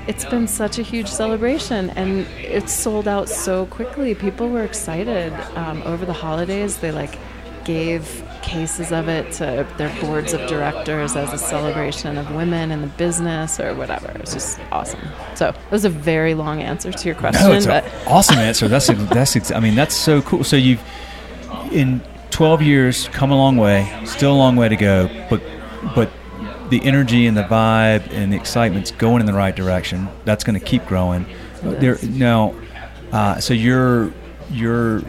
[SPEAKER 2] it's been such a huge celebration, and it sold out so quickly. People were excited um, over the holidays. They like gave cases of it to their boards of directors as a celebration of women in the business or whatever. It's just awesome. So it was a very long answer to your question,
[SPEAKER 1] no, it's
[SPEAKER 2] but
[SPEAKER 1] awesome answer. That's that's. ex- I mean, that's so cool. So you've in 12 years come a long way. Still a long way to go, but but the energy and the vibe and the excitement's going in the right direction. That's going to keep growing. There now, uh, so you're you're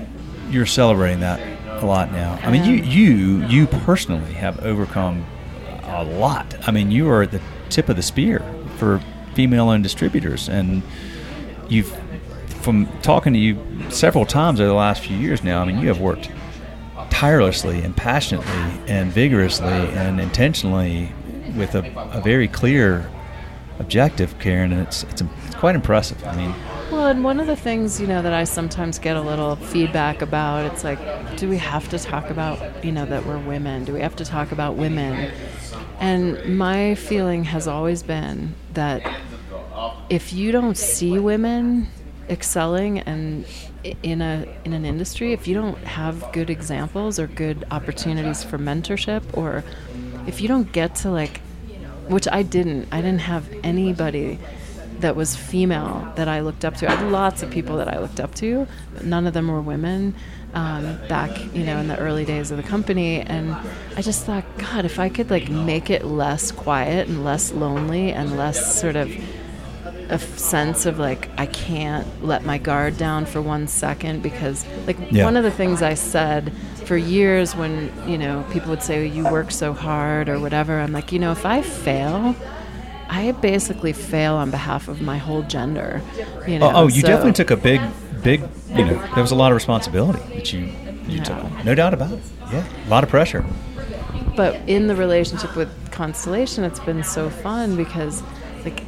[SPEAKER 1] you're celebrating that a lot now. I mean, you you you personally have overcome a lot. I mean, you are at the tip of the spear for female-owned distributors, and you've from talking to you several times over the last few years now. I mean, you have worked tirelessly and passionately and vigorously and intentionally with a, a very clear objective, Karen, and it's, it's it's quite impressive. I mean,
[SPEAKER 2] Well, and one of the things, you know, that I sometimes get a little feedback about, it's like, do we have to talk about, you know, that we're women? Do we have to talk about women? And my feeling has always been that if you don't see women excelling and in a in an industry, if you don't have good examples or good opportunities for mentorship, or if you don't get to like, which I didn't, I didn't have anybody that was female that I looked up to. I had lots of people that I looked up to, but none of them were women. Um, back, you know, in the early days of the company, and I just thought, God, if I could like make it less quiet and less lonely and less sort of a sense of like I can't let my guard down for one second because like
[SPEAKER 1] Yeah.
[SPEAKER 2] one of the things I said for years when you know people would say you work so hard or whatever I'm like you know if I fail I basically fail on behalf of my whole gender you know
[SPEAKER 1] Oh, oh, you
[SPEAKER 2] so-
[SPEAKER 1] definitely took a big, big. You know, there was a lot of responsibility that you you
[SPEAKER 2] Yeah.
[SPEAKER 1] took. No doubt about it. Yeah, a lot of pressure.
[SPEAKER 2] but in the relationship with Constellation, it's been so fun because like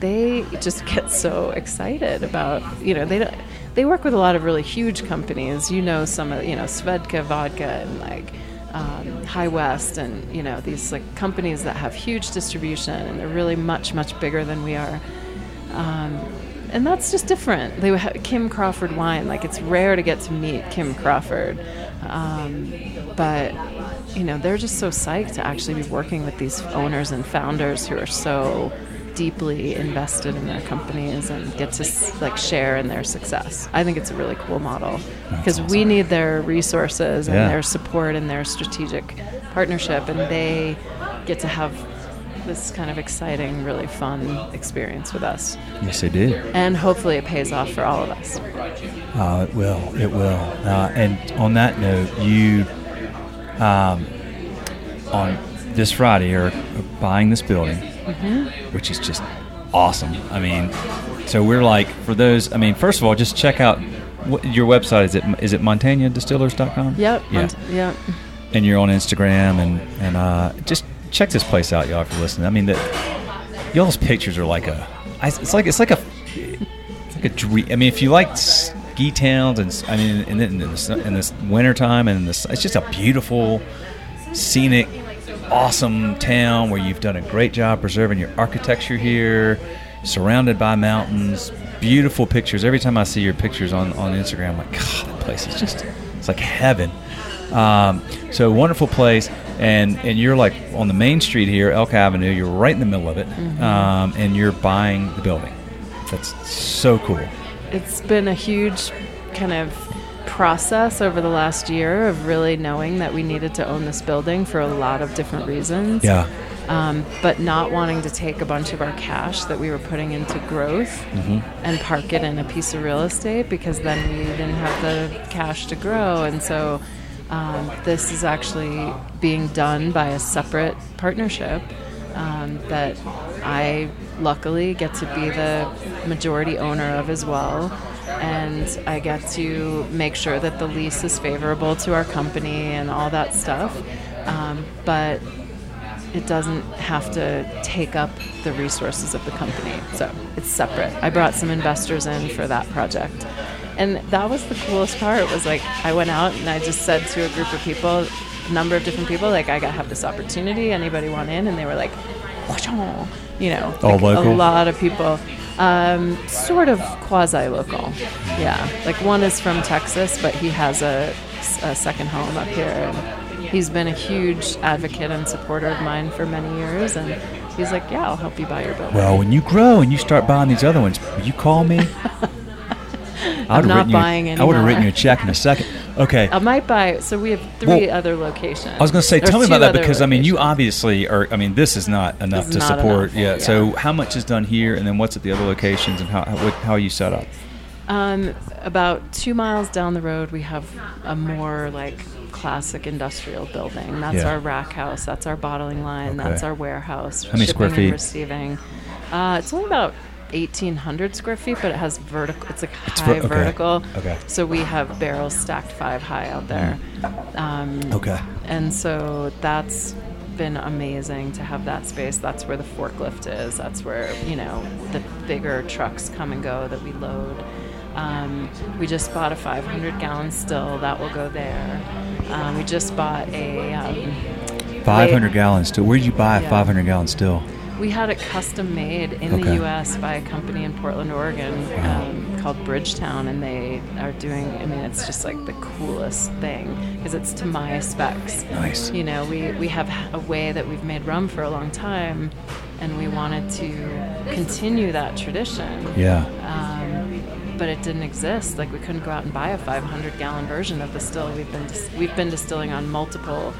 [SPEAKER 2] they just get so excited about you know they don't they work with a lot of really huge companies. You know some of you know Svedka vodka and like um, High West and you know these like companies that have huge distribution and they're really much much bigger than we are. Um, and that's just different. They ha- Kim Crawford wine, like it's rare to get to meet Kim Crawford, um, but you know they're just so psyched to actually be working with these owners and founders who are so deeply invested in their companies and get to like share in their success. I think it's a really cool model because we need their resources and
[SPEAKER 1] Yeah.
[SPEAKER 2] their support and their strategic partnership, and they get to have this kind of exciting, really fun experience with us.
[SPEAKER 1] Yes, they do.
[SPEAKER 2] And hopefully it pays off for all of us.
[SPEAKER 1] Uh, it will. It will. Uh, and on that note, you, um, on this Friday, are buying this building, which is just awesome. I mean, so we're like, for those, I mean, first of all, just check out what, your website. Is it is it montanyadistillers.com?
[SPEAKER 2] Yep.
[SPEAKER 1] Yeah.
[SPEAKER 2] and- yep.
[SPEAKER 1] and you're on Instagram and and uh, just check this place out, y'all. If you're listening, I mean, the y'all's pictures are like a, it's like it's like a, it's like a dream. I mean, if you like ski towns and I mean, in, in, this in this wintertime and in this, it's just a beautiful, scenic, awesome town where you've done a great job preserving your architecture here, surrounded by mountains. Beautiful pictures. Every time I see your pictures on, on Instagram, I'm like, God, that place is just, it's like heaven. Um, so wonderful place, and and you're like on the main street here, Elk Avenue. You're right in the middle of it, um, and you're buying the building. That's so cool.
[SPEAKER 2] It's been a huge kind of process over the last year of really knowing that we needed to own this building for a lot of different reasons.
[SPEAKER 1] Yeah,
[SPEAKER 2] um, but not wanting to take a bunch of our cash that we were putting into growth and park it in a piece of real estate because then we didn't have the cash to grow. And so um, this is actually being done by a separate partnership um, that I luckily get to be the majority owner of as well. And I get to make sure that the lease is favorable to our company and all that stuff. Um, but it doesn't have to take up the resources of the company. So it's separate. I brought some investors in for that project. And that was the coolest part was like I went out and I just said to a group of people, a number of different people, like I got have this opportunity, anybody want in? And they were like, "Washon," you know,
[SPEAKER 1] All
[SPEAKER 2] like
[SPEAKER 1] local?
[SPEAKER 2] a lot of people. Um, sort of quasi local. Yeah. Like one is from Texas, but he has a, a second home up here. And he's been a huge advocate and supporter of mine for many years. And he's like, Yeah, I'll help you buy your building.
[SPEAKER 1] Well, when you grow and you start buying these other ones, will you call me? I would've
[SPEAKER 2] not
[SPEAKER 1] written you- I would have written you a check in a second. Okay.
[SPEAKER 2] I might buy. So we have three
[SPEAKER 1] Well,
[SPEAKER 2] other locations.
[SPEAKER 1] I was going to say,
[SPEAKER 2] Or
[SPEAKER 1] tell me about that because I mean, you obviously are. I mean, this is not enough to
[SPEAKER 2] not
[SPEAKER 1] support.
[SPEAKER 2] enough,
[SPEAKER 1] Yeah.
[SPEAKER 2] yeah.
[SPEAKER 1] So, how much is done here, and then what's at the other locations, and how how, what, how are you set up?
[SPEAKER 2] Um, about two miles down the road, we have a more like classic industrial building. That's
[SPEAKER 1] Yeah.
[SPEAKER 2] our rack house. That's our bottling line.
[SPEAKER 1] Okay.
[SPEAKER 2] That's our warehouse.
[SPEAKER 1] How many square feet?
[SPEAKER 2] And receiving. Uh, it's only about. 1800 square feet but it has vertical it's like
[SPEAKER 1] It's
[SPEAKER 2] high
[SPEAKER 1] ver- okay.
[SPEAKER 2] vertical
[SPEAKER 1] Okay.
[SPEAKER 2] so we have barrels stacked five high out there um,
[SPEAKER 1] Okay.
[SPEAKER 2] and so that's been amazing to have that space. That's where the forklift is. That's where, you know, the bigger trucks come and go that we load. Um, we just bought a 500 gallon still. That will go there. Um, we just bought a. Um,
[SPEAKER 1] 500 gallons still. Where did you buy a
[SPEAKER 2] Yeah.
[SPEAKER 1] 500 gallon still?
[SPEAKER 2] We had it custom made in
[SPEAKER 1] Okay.
[SPEAKER 2] the U.S. by a company in Portland, Oregon, um, called called Bridgetown, and they are doing. I mean, it's just like the coolest thing because it's to my specs.
[SPEAKER 1] Nice.
[SPEAKER 2] You know, we we have a way that we've made rum for a long time, and we wanted to continue that tradition.
[SPEAKER 1] Yeah.
[SPEAKER 2] Um, but it didn't exist. Like we couldn't go out and buy a 500 gallon version of the still. We've been dis- we've been distilling on multiple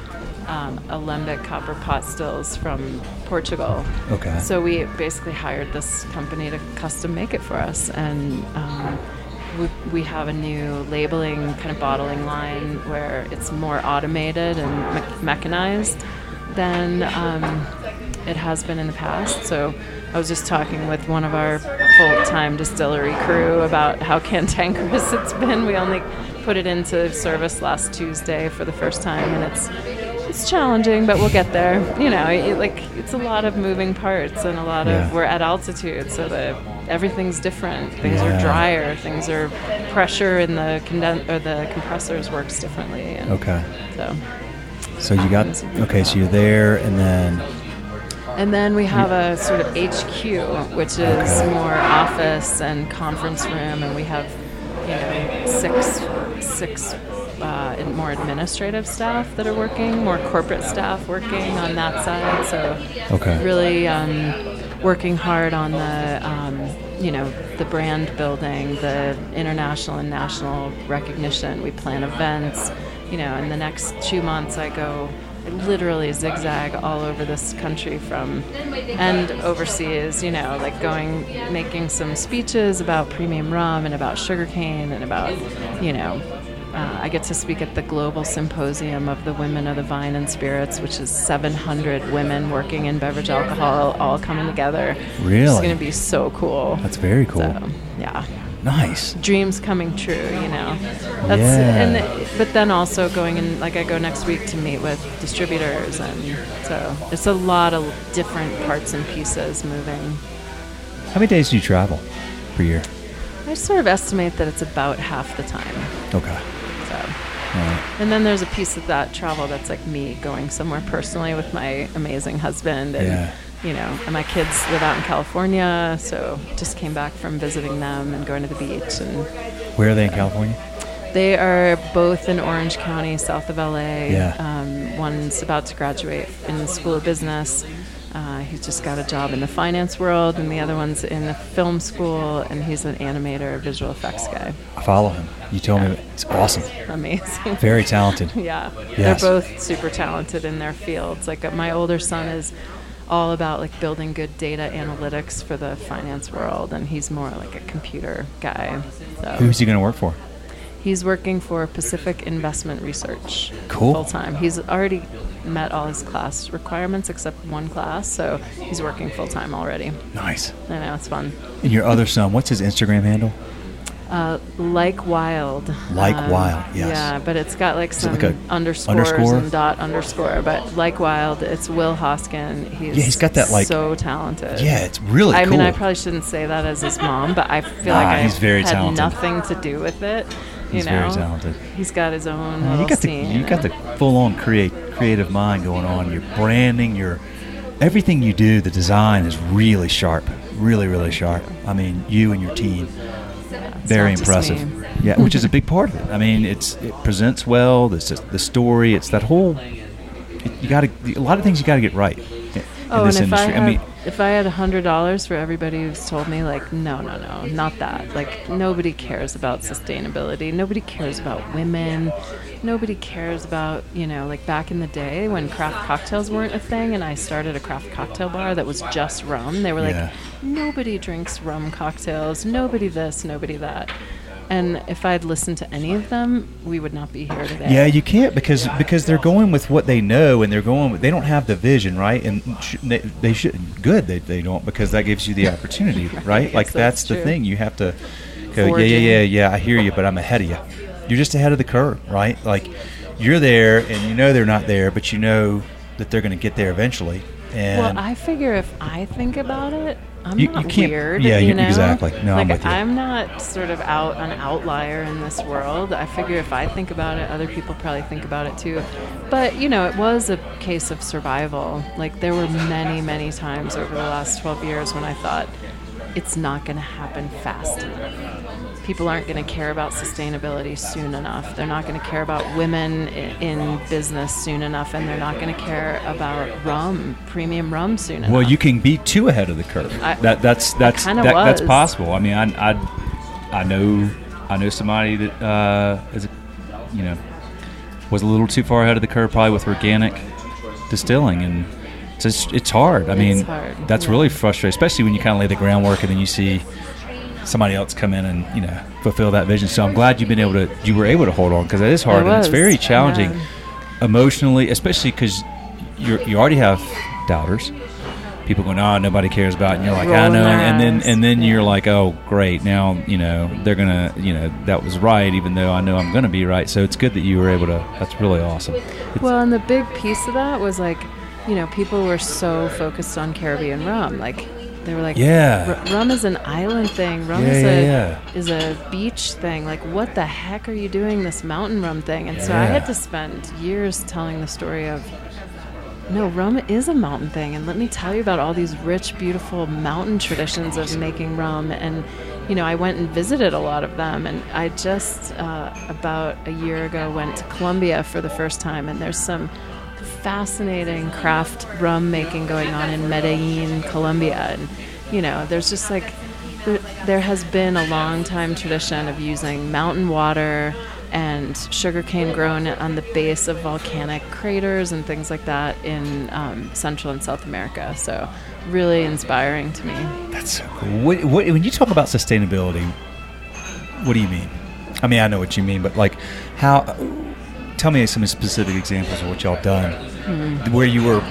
[SPEAKER 2] um, alembic copper pot stills from Portugal.
[SPEAKER 1] Okay.
[SPEAKER 2] So we basically hired this company to custom make it for us, and um, we, we have a new labeling kind of bottling line where it's more automated and me- mechanized than um, it has been in the past. So I was just talking with one of our full-time distillery crew about how cantankerous it's been. We only put it into service last Tuesday for the first time, and it's it's challenging, but we'll get there. You know, it, like it's a lot of moving parts and a lot
[SPEAKER 1] Yeah.
[SPEAKER 2] of we're at altitude, so that everything's different. Things
[SPEAKER 1] Yeah.
[SPEAKER 2] are drier. Things are pressure in the conden- or the compressors works differently. And
[SPEAKER 1] Okay.
[SPEAKER 2] So,
[SPEAKER 1] So you got okay. So you're there, and then
[SPEAKER 2] and then we have a sort of HQ, which is
[SPEAKER 1] Okay.
[SPEAKER 2] more office and conference room, and we have you know six six uh, more administrative staff that are working, more corporate staff working on that side. So
[SPEAKER 1] Okay.
[SPEAKER 2] really um, working hard on the um, you know the brand building, the international and national recognition. We plan events. You know, in the next two months, I go literally zigzag all over this country from and overseas. You know, like going making some speeches about premium rum and about sugarcane and about you know uh, I get to speak at the global symposium of the women of the vine and spirits, which is 700 women working in beverage alcohol, all coming together.
[SPEAKER 1] Really?
[SPEAKER 2] It's going to be so cool.
[SPEAKER 1] that's very cool.
[SPEAKER 2] So, yeah,
[SPEAKER 1] Nice.
[SPEAKER 2] dreams coming true. You know, that's
[SPEAKER 1] Yeah.
[SPEAKER 2] and but then also going in like I go next week to meet with distributors, and so it's a lot of different parts and pieces moving.
[SPEAKER 1] How many days do you travel per year?
[SPEAKER 2] I sort of estimate that it's about half the time.
[SPEAKER 1] Okay.
[SPEAKER 2] And then there's a piece of that travel that's like me going somewhere personally with my amazing husband, and
[SPEAKER 1] Yeah.
[SPEAKER 2] you know, and my kids live out in California, so just came back from visiting them and going to the beach, and
[SPEAKER 1] Where are they in California?
[SPEAKER 2] they are both in Orange County, south of LA.
[SPEAKER 1] Yeah.
[SPEAKER 2] Um, one's about to graduate in the School of Business. Uh, he's just got a job in the finance world, and the other one's in the film school, and he's an animator, visual effects guy.
[SPEAKER 1] I follow him. You told me it's awesome.
[SPEAKER 2] Amazing.
[SPEAKER 1] Very talented.
[SPEAKER 2] Yeah,
[SPEAKER 1] Yes.
[SPEAKER 2] they're both super talented in their fields. Like uh, my older son is all about like building good data analytics for the finance world, and he's more like a computer guy. So
[SPEAKER 1] Who's he going to work for?
[SPEAKER 2] he's working for Pacific Investment Research
[SPEAKER 1] Cool.
[SPEAKER 2] full time. He's already met all his class requirements except one class, so he's working full time already.
[SPEAKER 1] Nice.
[SPEAKER 2] I know it's fun.
[SPEAKER 1] And your other son, what's his Instagram handle?
[SPEAKER 2] Uh, like wild.
[SPEAKER 1] Like Wild, yes.
[SPEAKER 2] Yeah, but it's got like some
[SPEAKER 1] like
[SPEAKER 2] underscores
[SPEAKER 1] underscore?
[SPEAKER 2] and dot underscore. But like wild, it's Will Hoskin. He's
[SPEAKER 1] Yeah, he's got that, like-
[SPEAKER 2] so talented.
[SPEAKER 1] Yeah, it's really
[SPEAKER 2] I
[SPEAKER 1] cool.
[SPEAKER 2] mean, I probably shouldn't say that as his mom, but I feel
[SPEAKER 1] Nah,
[SPEAKER 2] like I
[SPEAKER 1] he's very
[SPEAKER 2] had
[SPEAKER 1] talented.
[SPEAKER 2] nothing to do with it. You
[SPEAKER 1] He's
[SPEAKER 2] know,
[SPEAKER 1] very talented.
[SPEAKER 2] He's got his own
[SPEAKER 1] Yeah,
[SPEAKER 2] little
[SPEAKER 1] you got the you got the full on create creative mind going on. Your branding, your everything you do, the design is really sharp, really really sharp. I mean, you and your team,
[SPEAKER 2] It's
[SPEAKER 1] very impressive. Yeah, which is a big part of it. I mean, it's it presents well. This is the story. It's that whole. It, you got a lot of things you got to get right in
[SPEAKER 2] Oh,
[SPEAKER 1] this
[SPEAKER 2] if I,
[SPEAKER 1] industry. I mean,
[SPEAKER 2] if I had a hundred dollars for everybody who's told me like, no, no, no, not that. Like nobody cares about sustainability. Nobody cares about women. Nobody cares about you know like back in the day when craft cocktails weren't a thing, and I started a craft cocktail bar that was just rum. They were like,
[SPEAKER 1] Yeah.
[SPEAKER 2] nobody drinks rum cocktails. Nobody this, nobody that. And if I'd listened to any of them, we would not be here today.
[SPEAKER 1] Yeah, you can't because because they're going with what they know and they're going. With, they don't have the vision, right? And sh- they, they should good. They, they don't because that gives you the opportunity, right? Like
[SPEAKER 2] that's
[SPEAKER 1] that's the thing. You have to go. Yeah, yeah, yeah, yeah. I hear you, but I'm ahead of you. You're just ahead of the curve, right? Like you're there and you know they're not there, but you know that they're going to get there eventually. And
[SPEAKER 2] Well, I figure if I think about it, I'm
[SPEAKER 1] You-
[SPEAKER 2] not
[SPEAKER 1] you can't-
[SPEAKER 2] weird.
[SPEAKER 1] yeah,
[SPEAKER 2] you know?
[SPEAKER 1] exactly. No, I'm
[SPEAKER 2] like,
[SPEAKER 1] with you.
[SPEAKER 2] I'm not sort of out an outlier in this world. I figure if I think about it, other people probably think about it too. But you know, it was a case of survival. Like there were many, many times over the last 12 years when I thought, it's not going to happen fast enough. People aren't going to care about sustainability soon enough. They're not going to care about women in business soon enough, and they're not going to care about rum, premium rum soon enough.
[SPEAKER 1] Well, you can be too ahead of the curve.
[SPEAKER 2] I-
[SPEAKER 1] that that's that's that, that's possible. I mean, I, I I know I know somebody that uh, is you know was a little too far ahead of the curve probably with organic distilling and. It's, it's hard. I mean,
[SPEAKER 2] hard,
[SPEAKER 1] that's
[SPEAKER 2] yeah.
[SPEAKER 1] really frustrating, especially when you kind of lay the groundwork and then you see somebody else come in and you know fulfill that vision. So I'm glad you've been able to you were able to hold on because that is hard
[SPEAKER 2] It
[SPEAKER 1] and it's very challenging
[SPEAKER 2] yeah.
[SPEAKER 1] emotionally, especially because you you already have doubters. People go, no, ah, nobody cares about, it. and you're like, I know, and then and then you're like, oh, great, now you know they're gonna, you know, that was right, even though I know I'm gonna be right. So it's good that you were able to. That's really awesome. It's-
[SPEAKER 2] Well, and the big piece of that was like, you know, people were so focused on Caribbean rum. Like, they were like,
[SPEAKER 1] Yeah.
[SPEAKER 2] Rum is an island thing. Rum
[SPEAKER 1] Yeah,
[SPEAKER 2] is
[SPEAKER 1] yeah,
[SPEAKER 2] a
[SPEAKER 1] yeah.
[SPEAKER 2] is a beach thing. Like, what the heck are you doing this mountain rum thing? And so I had to spend years telling the story of. No, rum is a mountain thing, and let me tell you about all these rich, beautiful mountain traditions of making rum. And you know, I went and visited a lot of them, and I just uh, about a year ago went to Colombia for the first time, and there's some fascinating craft rum making going on in Medellin, Colombia, and you know, there's just like there, has been a long time tradition of using mountain water and sugarcane grown on the base of volcanic craters and things like that in um, Central and South America. So, really inspiring to me.
[SPEAKER 1] That's so cool. What, what, when you talk about sustainability, what do you mean? I mean, I know what you mean, but like, how? Tell me some specific examples of what y'all done,
[SPEAKER 2] Hmm.
[SPEAKER 1] where you were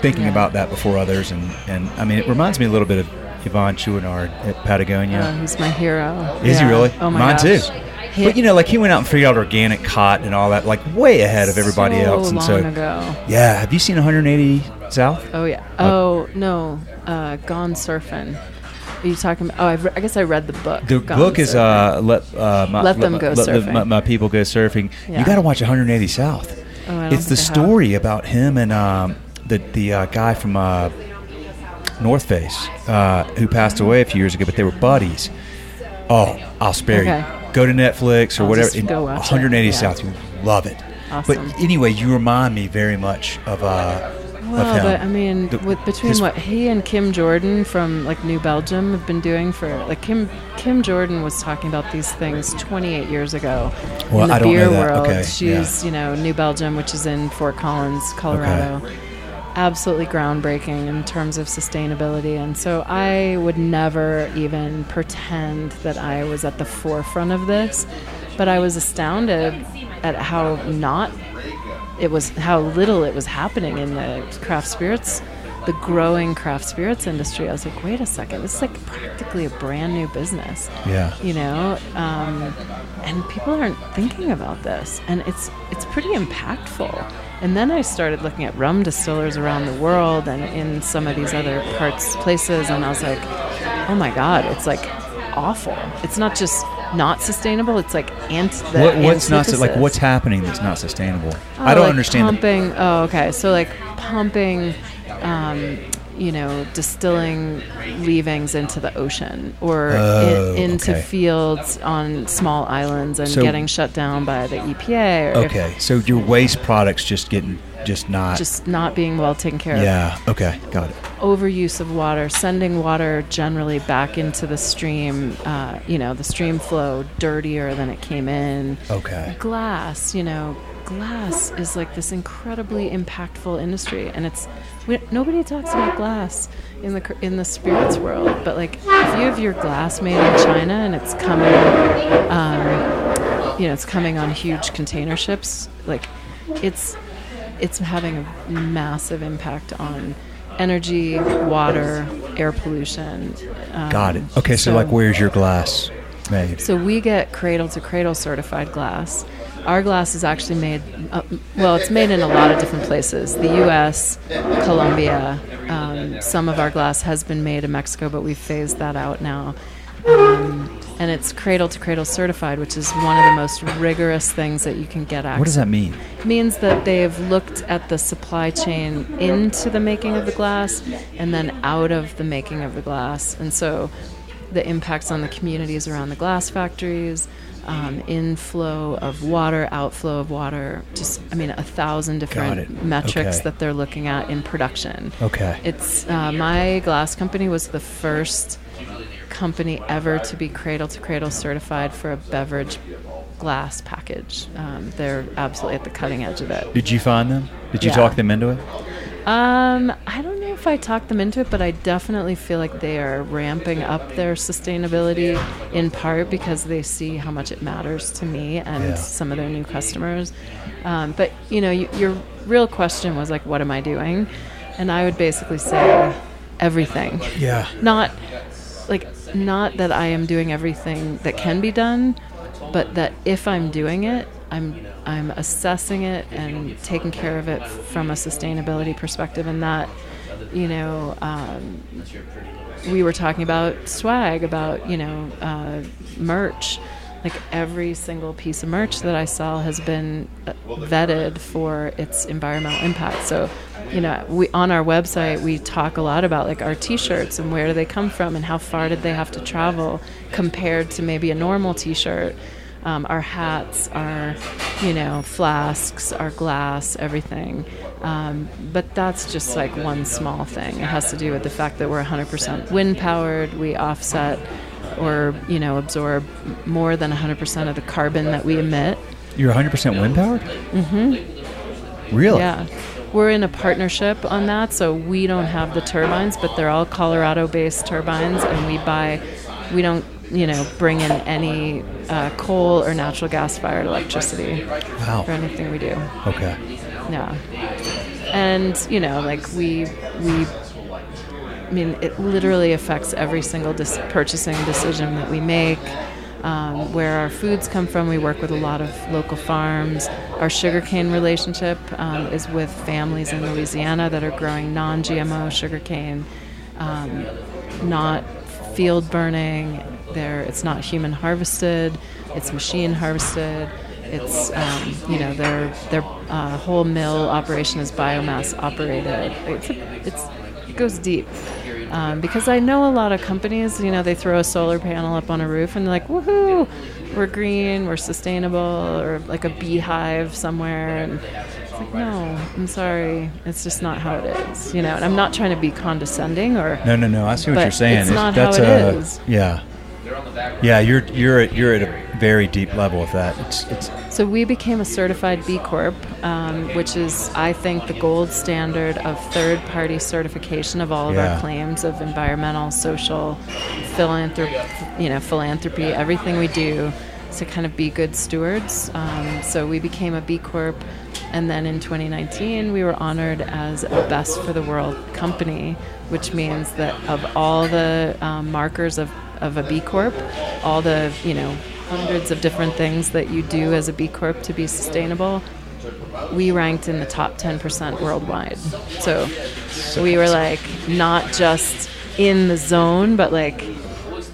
[SPEAKER 1] thinking about that before others, and and I mean, it reminds me a little bit of Yvon Chouinard at Patagonia.
[SPEAKER 2] Uh, he's my hero.
[SPEAKER 1] Is he really?
[SPEAKER 2] Oh my
[SPEAKER 1] Mine
[SPEAKER 2] gosh.
[SPEAKER 1] too.
[SPEAKER 2] He-
[SPEAKER 1] But you know, like he went out and figured out organic cotton and all that, like way ahead of everybody
[SPEAKER 2] so
[SPEAKER 1] else. And
[SPEAKER 2] long
[SPEAKER 1] so,
[SPEAKER 2] ago.
[SPEAKER 1] yeah, have you seen 180 South?
[SPEAKER 2] Oh yeah. Oh no. Uh, Gone surfing. Are you talking? About, oh, I've re- I guess I read the book.
[SPEAKER 1] The
[SPEAKER 2] Gone
[SPEAKER 1] book is uh, let uh, my,
[SPEAKER 2] Let Them
[SPEAKER 1] my-
[SPEAKER 2] Go
[SPEAKER 1] let the-
[SPEAKER 2] Surfing.
[SPEAKER 1] my, my people go surfing.
[SPEAKER 2] Yeah.
[SPEAKER 1] You got to watch 180 South.
[SPEAKER 2] Oh,
[SPEAKER 1] it's the
[SPEAKER 2] think I have.
[SPEAKER 1] story about him and um, the the uh, guy from uh, North Face uh, who passed away a few years ago, but they were buddies. Oh, I'll spare
[SPEAKER 2] Okay.
[SPEAKER 1] you. Go to Netflix or
[SPEAKER 2] I'll
[SPEAKER 1] whatever.
[SPEAKER 2] just go watch it.
[SPEAKER 1] 180
[SPEAKER 2] Yeah.
[SPEAKER 1] South, you love it.
[SPEAKER 2] Awesome.
[SPEAKER 1] But anyway, you remind me very much of uh,
[SPEAKER 2] Well, but I mean,
[SPEAKER 1] The-
[SPEAKER 2] with, between
[SPEAKER 1] his-
[SPEAKER 2] what he and Kim Jordan from like New Belgium have been doing for like Kim Kim Jordan was talking about these things 28 years ago
[SPEAKER 1] Well,
[SPEAKER 2] in the
[SPEAKER 1] I don't know
[SPEAKER 2] beer
[SPEAKER 1] that.
[SPEAKER 2] world.
[SPEAKER 1] Okay,
[SPEAKER 2] She's you know New Belgium, which is in Fort Collins, Colorado. Absolutely groundbreaking in terms of sustainability, and so I would never even pretend that I was at the forefront of this, but I was astounded at how not it was how little it was happening in the craft spirits the growing craft spirits industry. I was like wait a second this is like practically a brand new business.
[SPEAKER 1] Yeah.
[SPEAKER 2] you know um, and people aren't thinking about this. And it's it's pretty impactful. And then i started looking at rum distillers around the world and in some of these other parts places. And i was like oh my god it's like awful. It's not just not sustainable it's like ant
[SPEAKER 1] what, what's not like what's happening that's not sustainable?
[SPEAKER 2] Oh,
[SPEAKER 1] I don't
[SPEAKER 2] like
[SPEAKER 1] understand. the-
[SPEAKER 2] pumping. oh, okay. So like pumping, um, you know, distilling leavings into the ocean or
[SPEAKER 1] Oh,
[SPEAKER 2] in, into
[SPEAKER 1] okay.
[SPEAKER 2] fields on small islands and
[SPEAKER 1] So-
[SPEAKER 2] getting shut down by the EPA or
[SPEAKER 1] okay, so your waste products just getting just not.
[SPEAKER 2] just not being well taken care of.
[SPEAKER 1] yeah. Okay. Got it.
[SPEAKER 2] Overuse of water, sending water generally back into the stream. Uh, you know, the stream flow dirtier than it came in.
[SPEAKER 1] Okay.
[SPEAKER 2] glass you know glass is like this incredibly impactful industry and it's we, nobody talks about glass in the in the spirits world but like if you have your glass made in china and it's coming um, you know it's coming on huge container ships like it's it's having a massive impact on energy water air pollution um,
[SPEAKER 1] Got it. Okay. So, like, where's your glass made?
[SPEAKER 2] so we get cradle to cradle certified glass. Our glass is actually made, uh, well, it's made in a lot of different places. The U.S., Colombia. Um, some of our glass has been made in Mexico, but we've phased that out now. Um, and it's cradle to cradle certified, which is one of the most rigorous things that you can get access.
[SPEAKER 1] What does that mean?
[SPEAKER 2] It means that they've looked at the supply chain into the making of the glass and then out of the making of the glass. And so the impacts on the communities around the glass factories, um, inflow of water, outflow of water, just, I mean, a thousand different metrics
[SPEAKER 1] Okay.
[SPEAKER 2] that they're looking at in production.
[SPEAKER 1] Okay.
[SPEAKER 2] It's uh, my glass company was the first company ever to be cradle to cradle certified for a beverage glass package. Um, they're absolutely at the cutting edge of it.
[SPEAKER 1] Did you find them? Did you
[SPEAKER 2] Yeah.
[SPEAKER 1] talk them into it?
[SPEAKER 2] Um, I don't know if I talked them into it, but I definitely feel like they are ramping up their sustainability in part because they see how much it matters to me and
[SPEAKER 1] Yeah.
[SPEAKER 2] some of their new customers. Um, but you know, y- your real question was like, what am I doing? And I would basically say everything.
[SPEAKER 1] Yeah.
[SPEAKER 2] Not like not that I am doing everything that can be done, but that if I'm doing it, I'm I'm assessing it and taking care of it from a sustainability perspective, and that you know. Um, we were talking about swag, about you know uh, merch. Like every single piece of merch that I sell has been uh, vetted for its environmental impact. So, you know, we on our website we talk a lot about like our T-shirts and where do they come from and how far did they have to travel compared to maybe a normal T-shirt. Um, our hats, our, you know, flasks, our glass, everything. Um, but that's just like one small thing. It has to do with the fact that we're 100% wind powered. We offset or, you know, absorb more than 100% of the carbon that we emit.
[SPEAKER 1] You're 100% wind powered? Mm-hmm. Really?
[SPEAKER 2] Yeah. We're in a partnership on that, so we don't have the turbines, but they're all Colorado based turbines, and we buy, we don't, you know, bring in any uh, coal or natural gas fired electricity
[SPEAKER 1] Wow.
[SPEAKER 2] for anything we do.
[SPEAKER 1] Okay.
[SPEAKER 2] Yeah. And, you know, like we, we, I mean, it literally affects every single dis- purchasing decision that we make. Um, where our foods come from, we work with a lot of local farms. Our sugarcane relationship um, is with families in Louisiana that are growing non GMO sugarcane, um, not field burning. It's not human harvested, it's machine harvested. It's um, you know their their uh, whole mill operation is biomass operated. It's it's it goes deep um, because I know a lot of companies. You know they throw a solar panel up on a roof and they're like, woohoo, we're green, we're sustainable, or like a beehive somewhere. And it's like, no, I'm sorry, it's just not how it is. You know, and I'm not trying to be condescending or
[SPEAKER 1] No, no, no. I see what you're saying.
[SPEAKER 2] it's not
[SPEAKER 1] that's
[SPEAKER 2] how it
[SPEAKER 1] a,
[SPEAKER 2] is.
[SPEAKER 1] Yeah. Yeah, you're you're at, you're at a very deep level with that. It's it's
[SPEAKER 2] So we became a certified B Corp, um, which is, I think, the gold standard of third-party certification of all of
[SPEAKER 1] Yeah.
[SPEAKER 2] our claims of environmental, social, philanthropy, you know, philanthropy, everything we do to kind of be good stewards. Um, so we became a B Corp, and then in 2019 we were honored as a Best for the World company, which means that of all the um, markers of, of a B Corp, all the you know hundreds of different things that you do as a B Corp to be sustainable, we ranked in the top 10% worldwide. So we were like not just in the zone, but like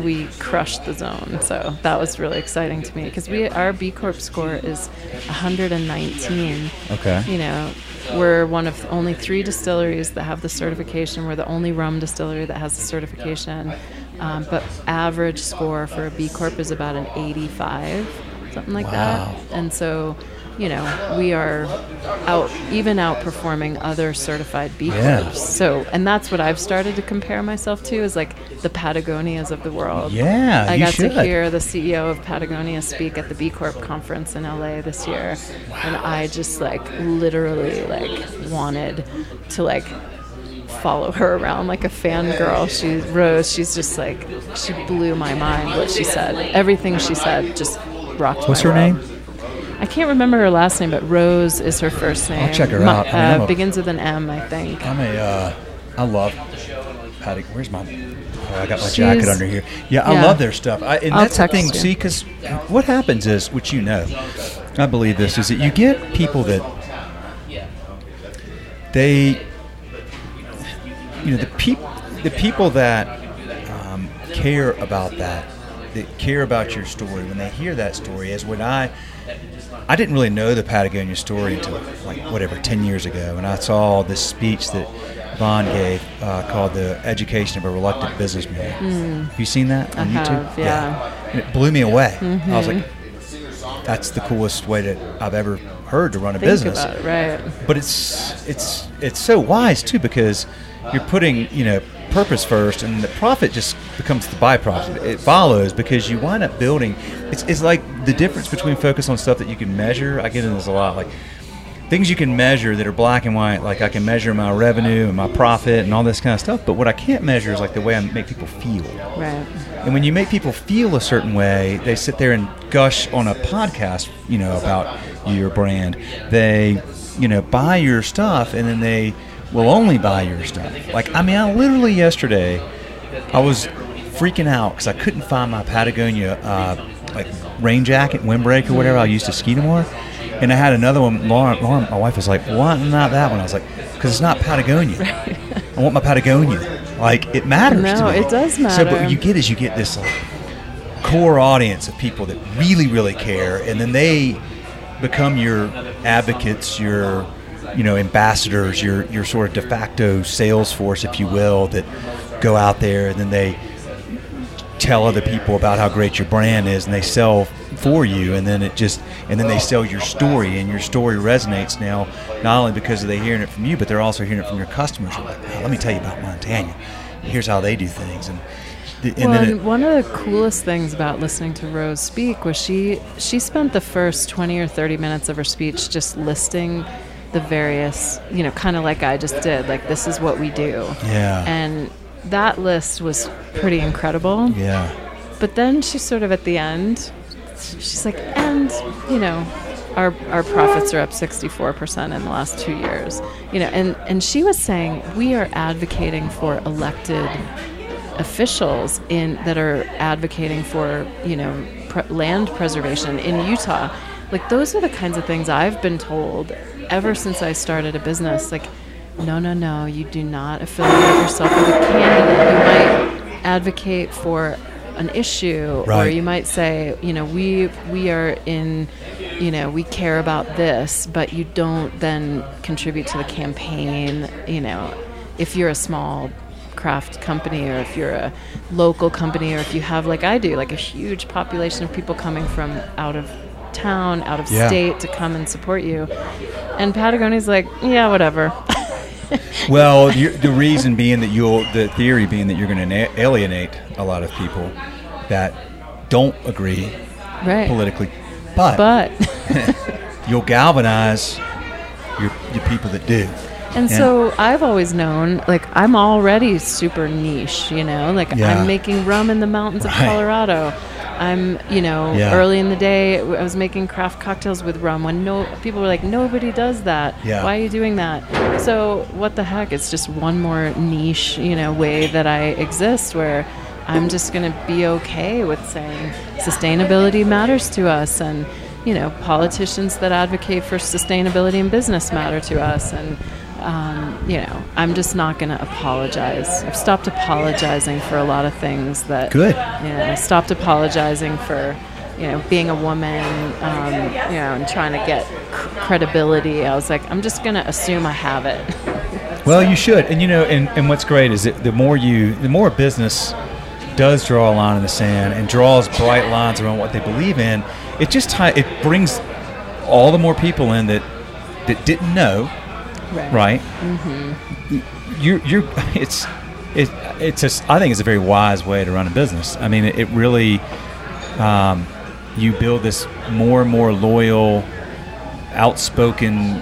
[SPEAKER 2] we crushed the zone. So that was really exciting to me because we our B Corp score is 119.
[SPEAKER 1] okay.
[SPEAKER 2] You know, we're one of only three distilleries that have the certification. We're the only rum distillery that has the certification. Um, but average score for a B Corp is about an 85, something like
[SPEAKER 1] Wow.
[SPEAKER 2] that. And so, you know, we are out even outperforming other certified B
[SPEAKER 1] Yeah.
[SPEAKER 2] Corps. So, and that's what I've started to compare myself to is like the Patagonias of the world.
[SPEAKER 1] Yeah,
[SPEAKER 2] I got
[SPEAKER 1] should.
[SPEAKER 2] to hear the CEO of Patagonia speak at the B Corp conference in LA this year, and I just like literally like wanted to like follow her around like a fangirl. She Rose, she's just like she blew my mind what she said. Everything she said just rocked.
[SPEAKER 1] What's
[SPEAKER 2] my
[SPEAKER 1] her
[SPEAKER 2] world.
[SPEAKER 1] name?
[SPEAKER 2] I can't remember her last name, but Rose is her first name.
[SPEAKER 1] I'll check her
[SPEAKER 2] Mi-
[SPEAKER 1] out. I mean,
[SPEAKER 2] uh,
[SPEAKER 1] a-
[SPEAKER 2] begins with an M, I think.
[SPEAKER 1] I'm a uh, I love Patty. Where's my? Oh, I got my
[SPEAKER 2] She's-
[SPEAKER 1] jacket under here. Yeah, I
[SPEAKER 2] yeah.
[SPEAKER 1] love their stuff. I, and
[SPEAKER 2] I'll
[SPEAKER 1] that's the thing.
[SPEAKER 2] you.
[SPEAKER 1] See, because what happens is, which you know, I believe this is that you get people that they, you know, the people, the people that um, care about that that care about your story, when they hear that story, as when I, I didn't really know the Patagonia story until like whatever ten years ago, and I saw this speech that Yvon gave uh, called "The Education of a Reluctant Businessman." Have you seen that on.
[SPEAKER 2] I
[SPEAKER 1] YouTube?
[SPEAKER 2] have, yeah. Mm-hmm.
[SPEAKER 1] And it blew me away. I was like, "That's the coolest way that I've ever heard to run a
[SPEAKER 2] Think
[SPEAKER 1] business."
[SPEAKER 2] about it, right?
[SPEAKER 1] but it's it's it's so wise too because you're putting you know purpose first and the profit just becomes the byproduct it follows because you wind up building it's, it's like the difference between focus on stuff that you can measure i get into this a lot like things you can measure that are black and white like i can measure my revenue and my profit and all this kind of stuff but what i can't measure is like the way i make people feel
[SPEAKER 2] Right.
[SPEAKER 1] and when you make people feel a certain way, they sit there and gush on a podcast, you know, about your brand. They, you know, buy your stuff and then they will only buy your stuff. Like, I mean, I literally yesterday, I was freaking out because I couldn't find my Patagonia, uh, like, rain jacket, windbreak or whatever I used to ski tomorrow. And I had another one. Lauren, Lauren my wife was like, "Why not that one?" I was like, "Because it's not Patagonia. I want my Patagonia. Like it matters." to
[SPEAKER 2] No,
[SPEAKER 1] me."
[SPEAKER 2] it does matter.
[SPEAKER 1] So, but you get is you get this like core audience of people that really, really care, and then they become your advocates, your you know ambassadors, your your sort of de facto sales force, if you will, that go out there and then they tell other people about how great your brand is and they sell for you and then it just and then they sell your story and your story resonates now not only because they're hearing it from you but they're also hearing it from your customers. Like "Wow, let me tell you about Montanya. Here's how they do things. And and
[SPEAKER 2] well,
[SPEAKER 1] it,
[SPEAKER 2] one of the coolest things about listening to Rose speak was she she spent the first twenty or thirty minutes of her speech just listing the various, you know, kind of like I just did, like this is what we do.
[SPEAKER 1] Yeah.
[SPEAKER 2] And that list was pretty incredible.
[SPEAKER 1] yeah
[SPEAKER 2] But then she sort of at the end, she's like, and you know, our our profits are up 64% in the last two years. You know, and and she was saying we are advocating for elected officials in that are advocating for you know pre- land preservation in Utah. Like those are the kinds of things I've been told ever since I started a business. Like, no, no, no, you do not affiliate yourself with a candidate. You might advocate for an issue, or you might say, you know, we we are in, you know, we care about this, but you don't then contribute to the campaign. You know, if you're a small craft company or if you're a local company or if you have like I do like a huge population of people coming from out of town out of
[SPEAKER 1] Yeah.
[SPEAKER 2] state to come and support you and Patagonia's like yeah whatever
[SPEAKER 1] Well, the reason being that you'll, the theory being that you're going to alienate a lot of people that don't agree
[SPEAKER 2] right
[SPEAKER 1] politically, but,
[SPEAKER 2] but
[SPEAKER 1] you'll galvanize your, your people that do.
[SPEAKER 2] And
[SPEAKER 1] Yeah.
[SPEAKER 2] so I've always known, like, I'm already super niche, you know? Like,
[SPEAKER 1] Yeah.
[SPEAKER 2] I'm making rum in the mountains of Colorado. I'm, you know,
[SPEAKER 1] Yeah.
[SPEAKER 2] early in the day, I was making craft cocktails with rum when no people were like, nobody does that.
[SPEAKER 1] Yeah.
[SPEAKER 2] Why are you doing that? So, what the heck? It's just one more niche, you know, way that I exist where I'm just going to be okay with saying sustainability matters to us and, you know, politicians that advocate for sustainability in business matter to us. And, um, you know, I'm just not going to apologize. I've stopped apologizing for a lot of things that.
[SPEAKER 1] Good.
[SPEAKER 2] You know, I stopped apologizing for, you know, being a woman, um, you know, and trying to get c- credibility. I was like, I'm just going to assume I have it.
[SPEAKER 1] Well, you should, and you know, and, and what's great is that the more you, the more a business does draw a line in the sand and draws bright lines around what they believe in, it just it brings all the more people in that that didn't know, right? Mm-hmm. You're you're it's it, it's a, I think it's a very wise way to run a business. I mean, it, it really um, you build this more and more loyal, outspoken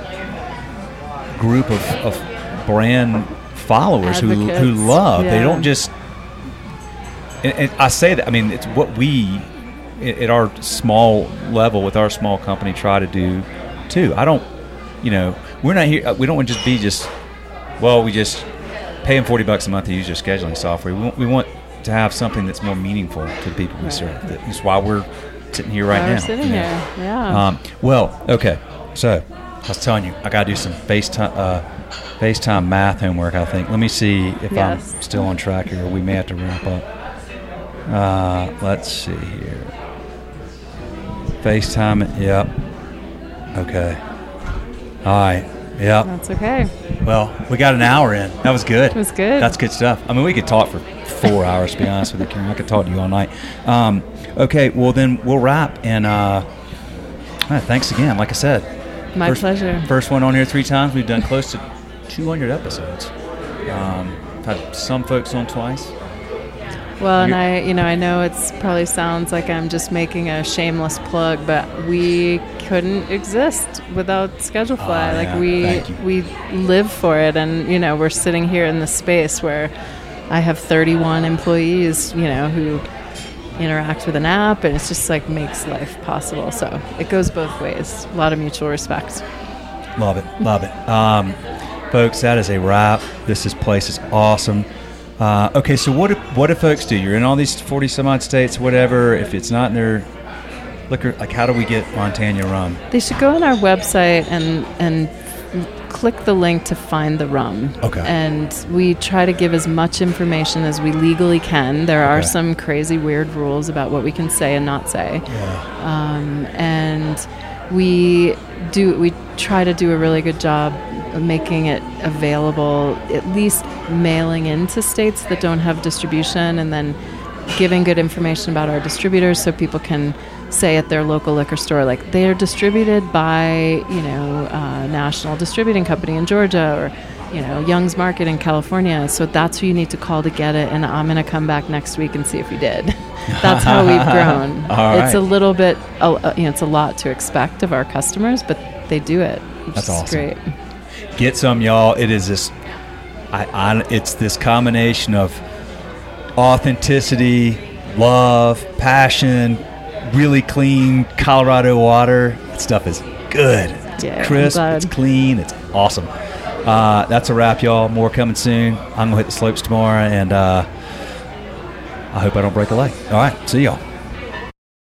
[SPEAKER 1] group of, of brand followers who, who love. They don't just. And, and I say that. I mean, it's what we at our small level with our small company try to do too. I don't. You know, we're not here. We don't want to just be just. Well, we just pay them forty bucks a month to use your scheduling software. We want, we want to have something that's more meaningful to the people we serve. That's why we're sitting here right now.
[SPEAKER 2] sitting
[SPEAKER 1] you know.
[SPEAKER 2] here, yeah.
[SPEAKER 1] Um, well, okay. So I was telling you, I got to do some FaceTime, uh, FaceTime math homework. I think. Let me see if
[SPEAKER 2] Yes.
[SPEAKER 1] I'm still on track here. We may have to wrap up. Uh, let's see here. FaceTime. Yep. Okay. All right. Yeah.
[SPEAKER 2] That's okay.
[SPEAKER 1] Well, we got an hour in. That was good.
[SPEAKER 2] It was good.
[SPEAKER 1] That's good stuff. I mean, we could talk for four hours, to be honest with you, Karen. I could talk to you all night. Um, okay, well, then we'll wrap. And uh, right, thanks again. Like I said,
[SPEAKER 2] My
[SPEAKER 1] first,
[SPEAKER 2] pleasure.
[SPEAKER 1] First one on here three times. We've done close to 200 episodes. Um, had some folks on twice.
[SPEAKER 2] Well, and I, you know, I know it's probably sounds like I'm just making a shameless plug, but we couldn't exist without Schedulefly.
[SPEAKER 1] Oh,
[SPEAKER 2] like we we live for it, and you know, we're sitting here in this space where I have 31 employees, you know, who interact with an app, and it's just like makes life possible. So it goes both ways. A lot of mutual respect.
[SPEAKER 1] Love it, love it. Um, folks, that is a wrap. This is place is awesome. Uh, okay, so what do, what do folks do? You're in all these 40 some odd states, whatever. If it's not in their liquor, like how do we get Montanya rum?
[SPEAKER 2] They should go on our website and and click the link to find the rum.
[SPEAKER 1] Okay.
[SPEAKER 2] And we try to give as much information as we legally can. There are
[SPEAKER 1] Okay.
[SPEAKER 2] some crazy weird rules about what we can say and not say. Um, and we do we try to do a really good job making it available at least mailing into states that don't have distribution and then giving good information about our distributors so people can say at their local liquor store like they are distributed by you know uh, national distributing company in georgia or you know young's market in california so that's who you need to call to get it and i'm going to come back next week and see if you did. That's how we've grown. It's a little bit uh, you know it's a lot to expect of our customers but they do it which
[SPEAKER 1] That's
[SPEAKER 2] is
[SPEAKER 1] awesome.
[SPEAKER 2] great
[SPEAKER 1] Get some, y'all. It is this. I, I it's this combination of authenticity, love, passion, really clean Colorado water. That stuff is good. It's
[SPEAKER 2] Yeah,
[SPEAKER 1] crisp. It's clean. It's awesome. Uh, that's a wrap, y'all. More coming soon. I'm gonna hit the slopes tomorrow, and uh, I hope I don't break a leg. All right, see y'all.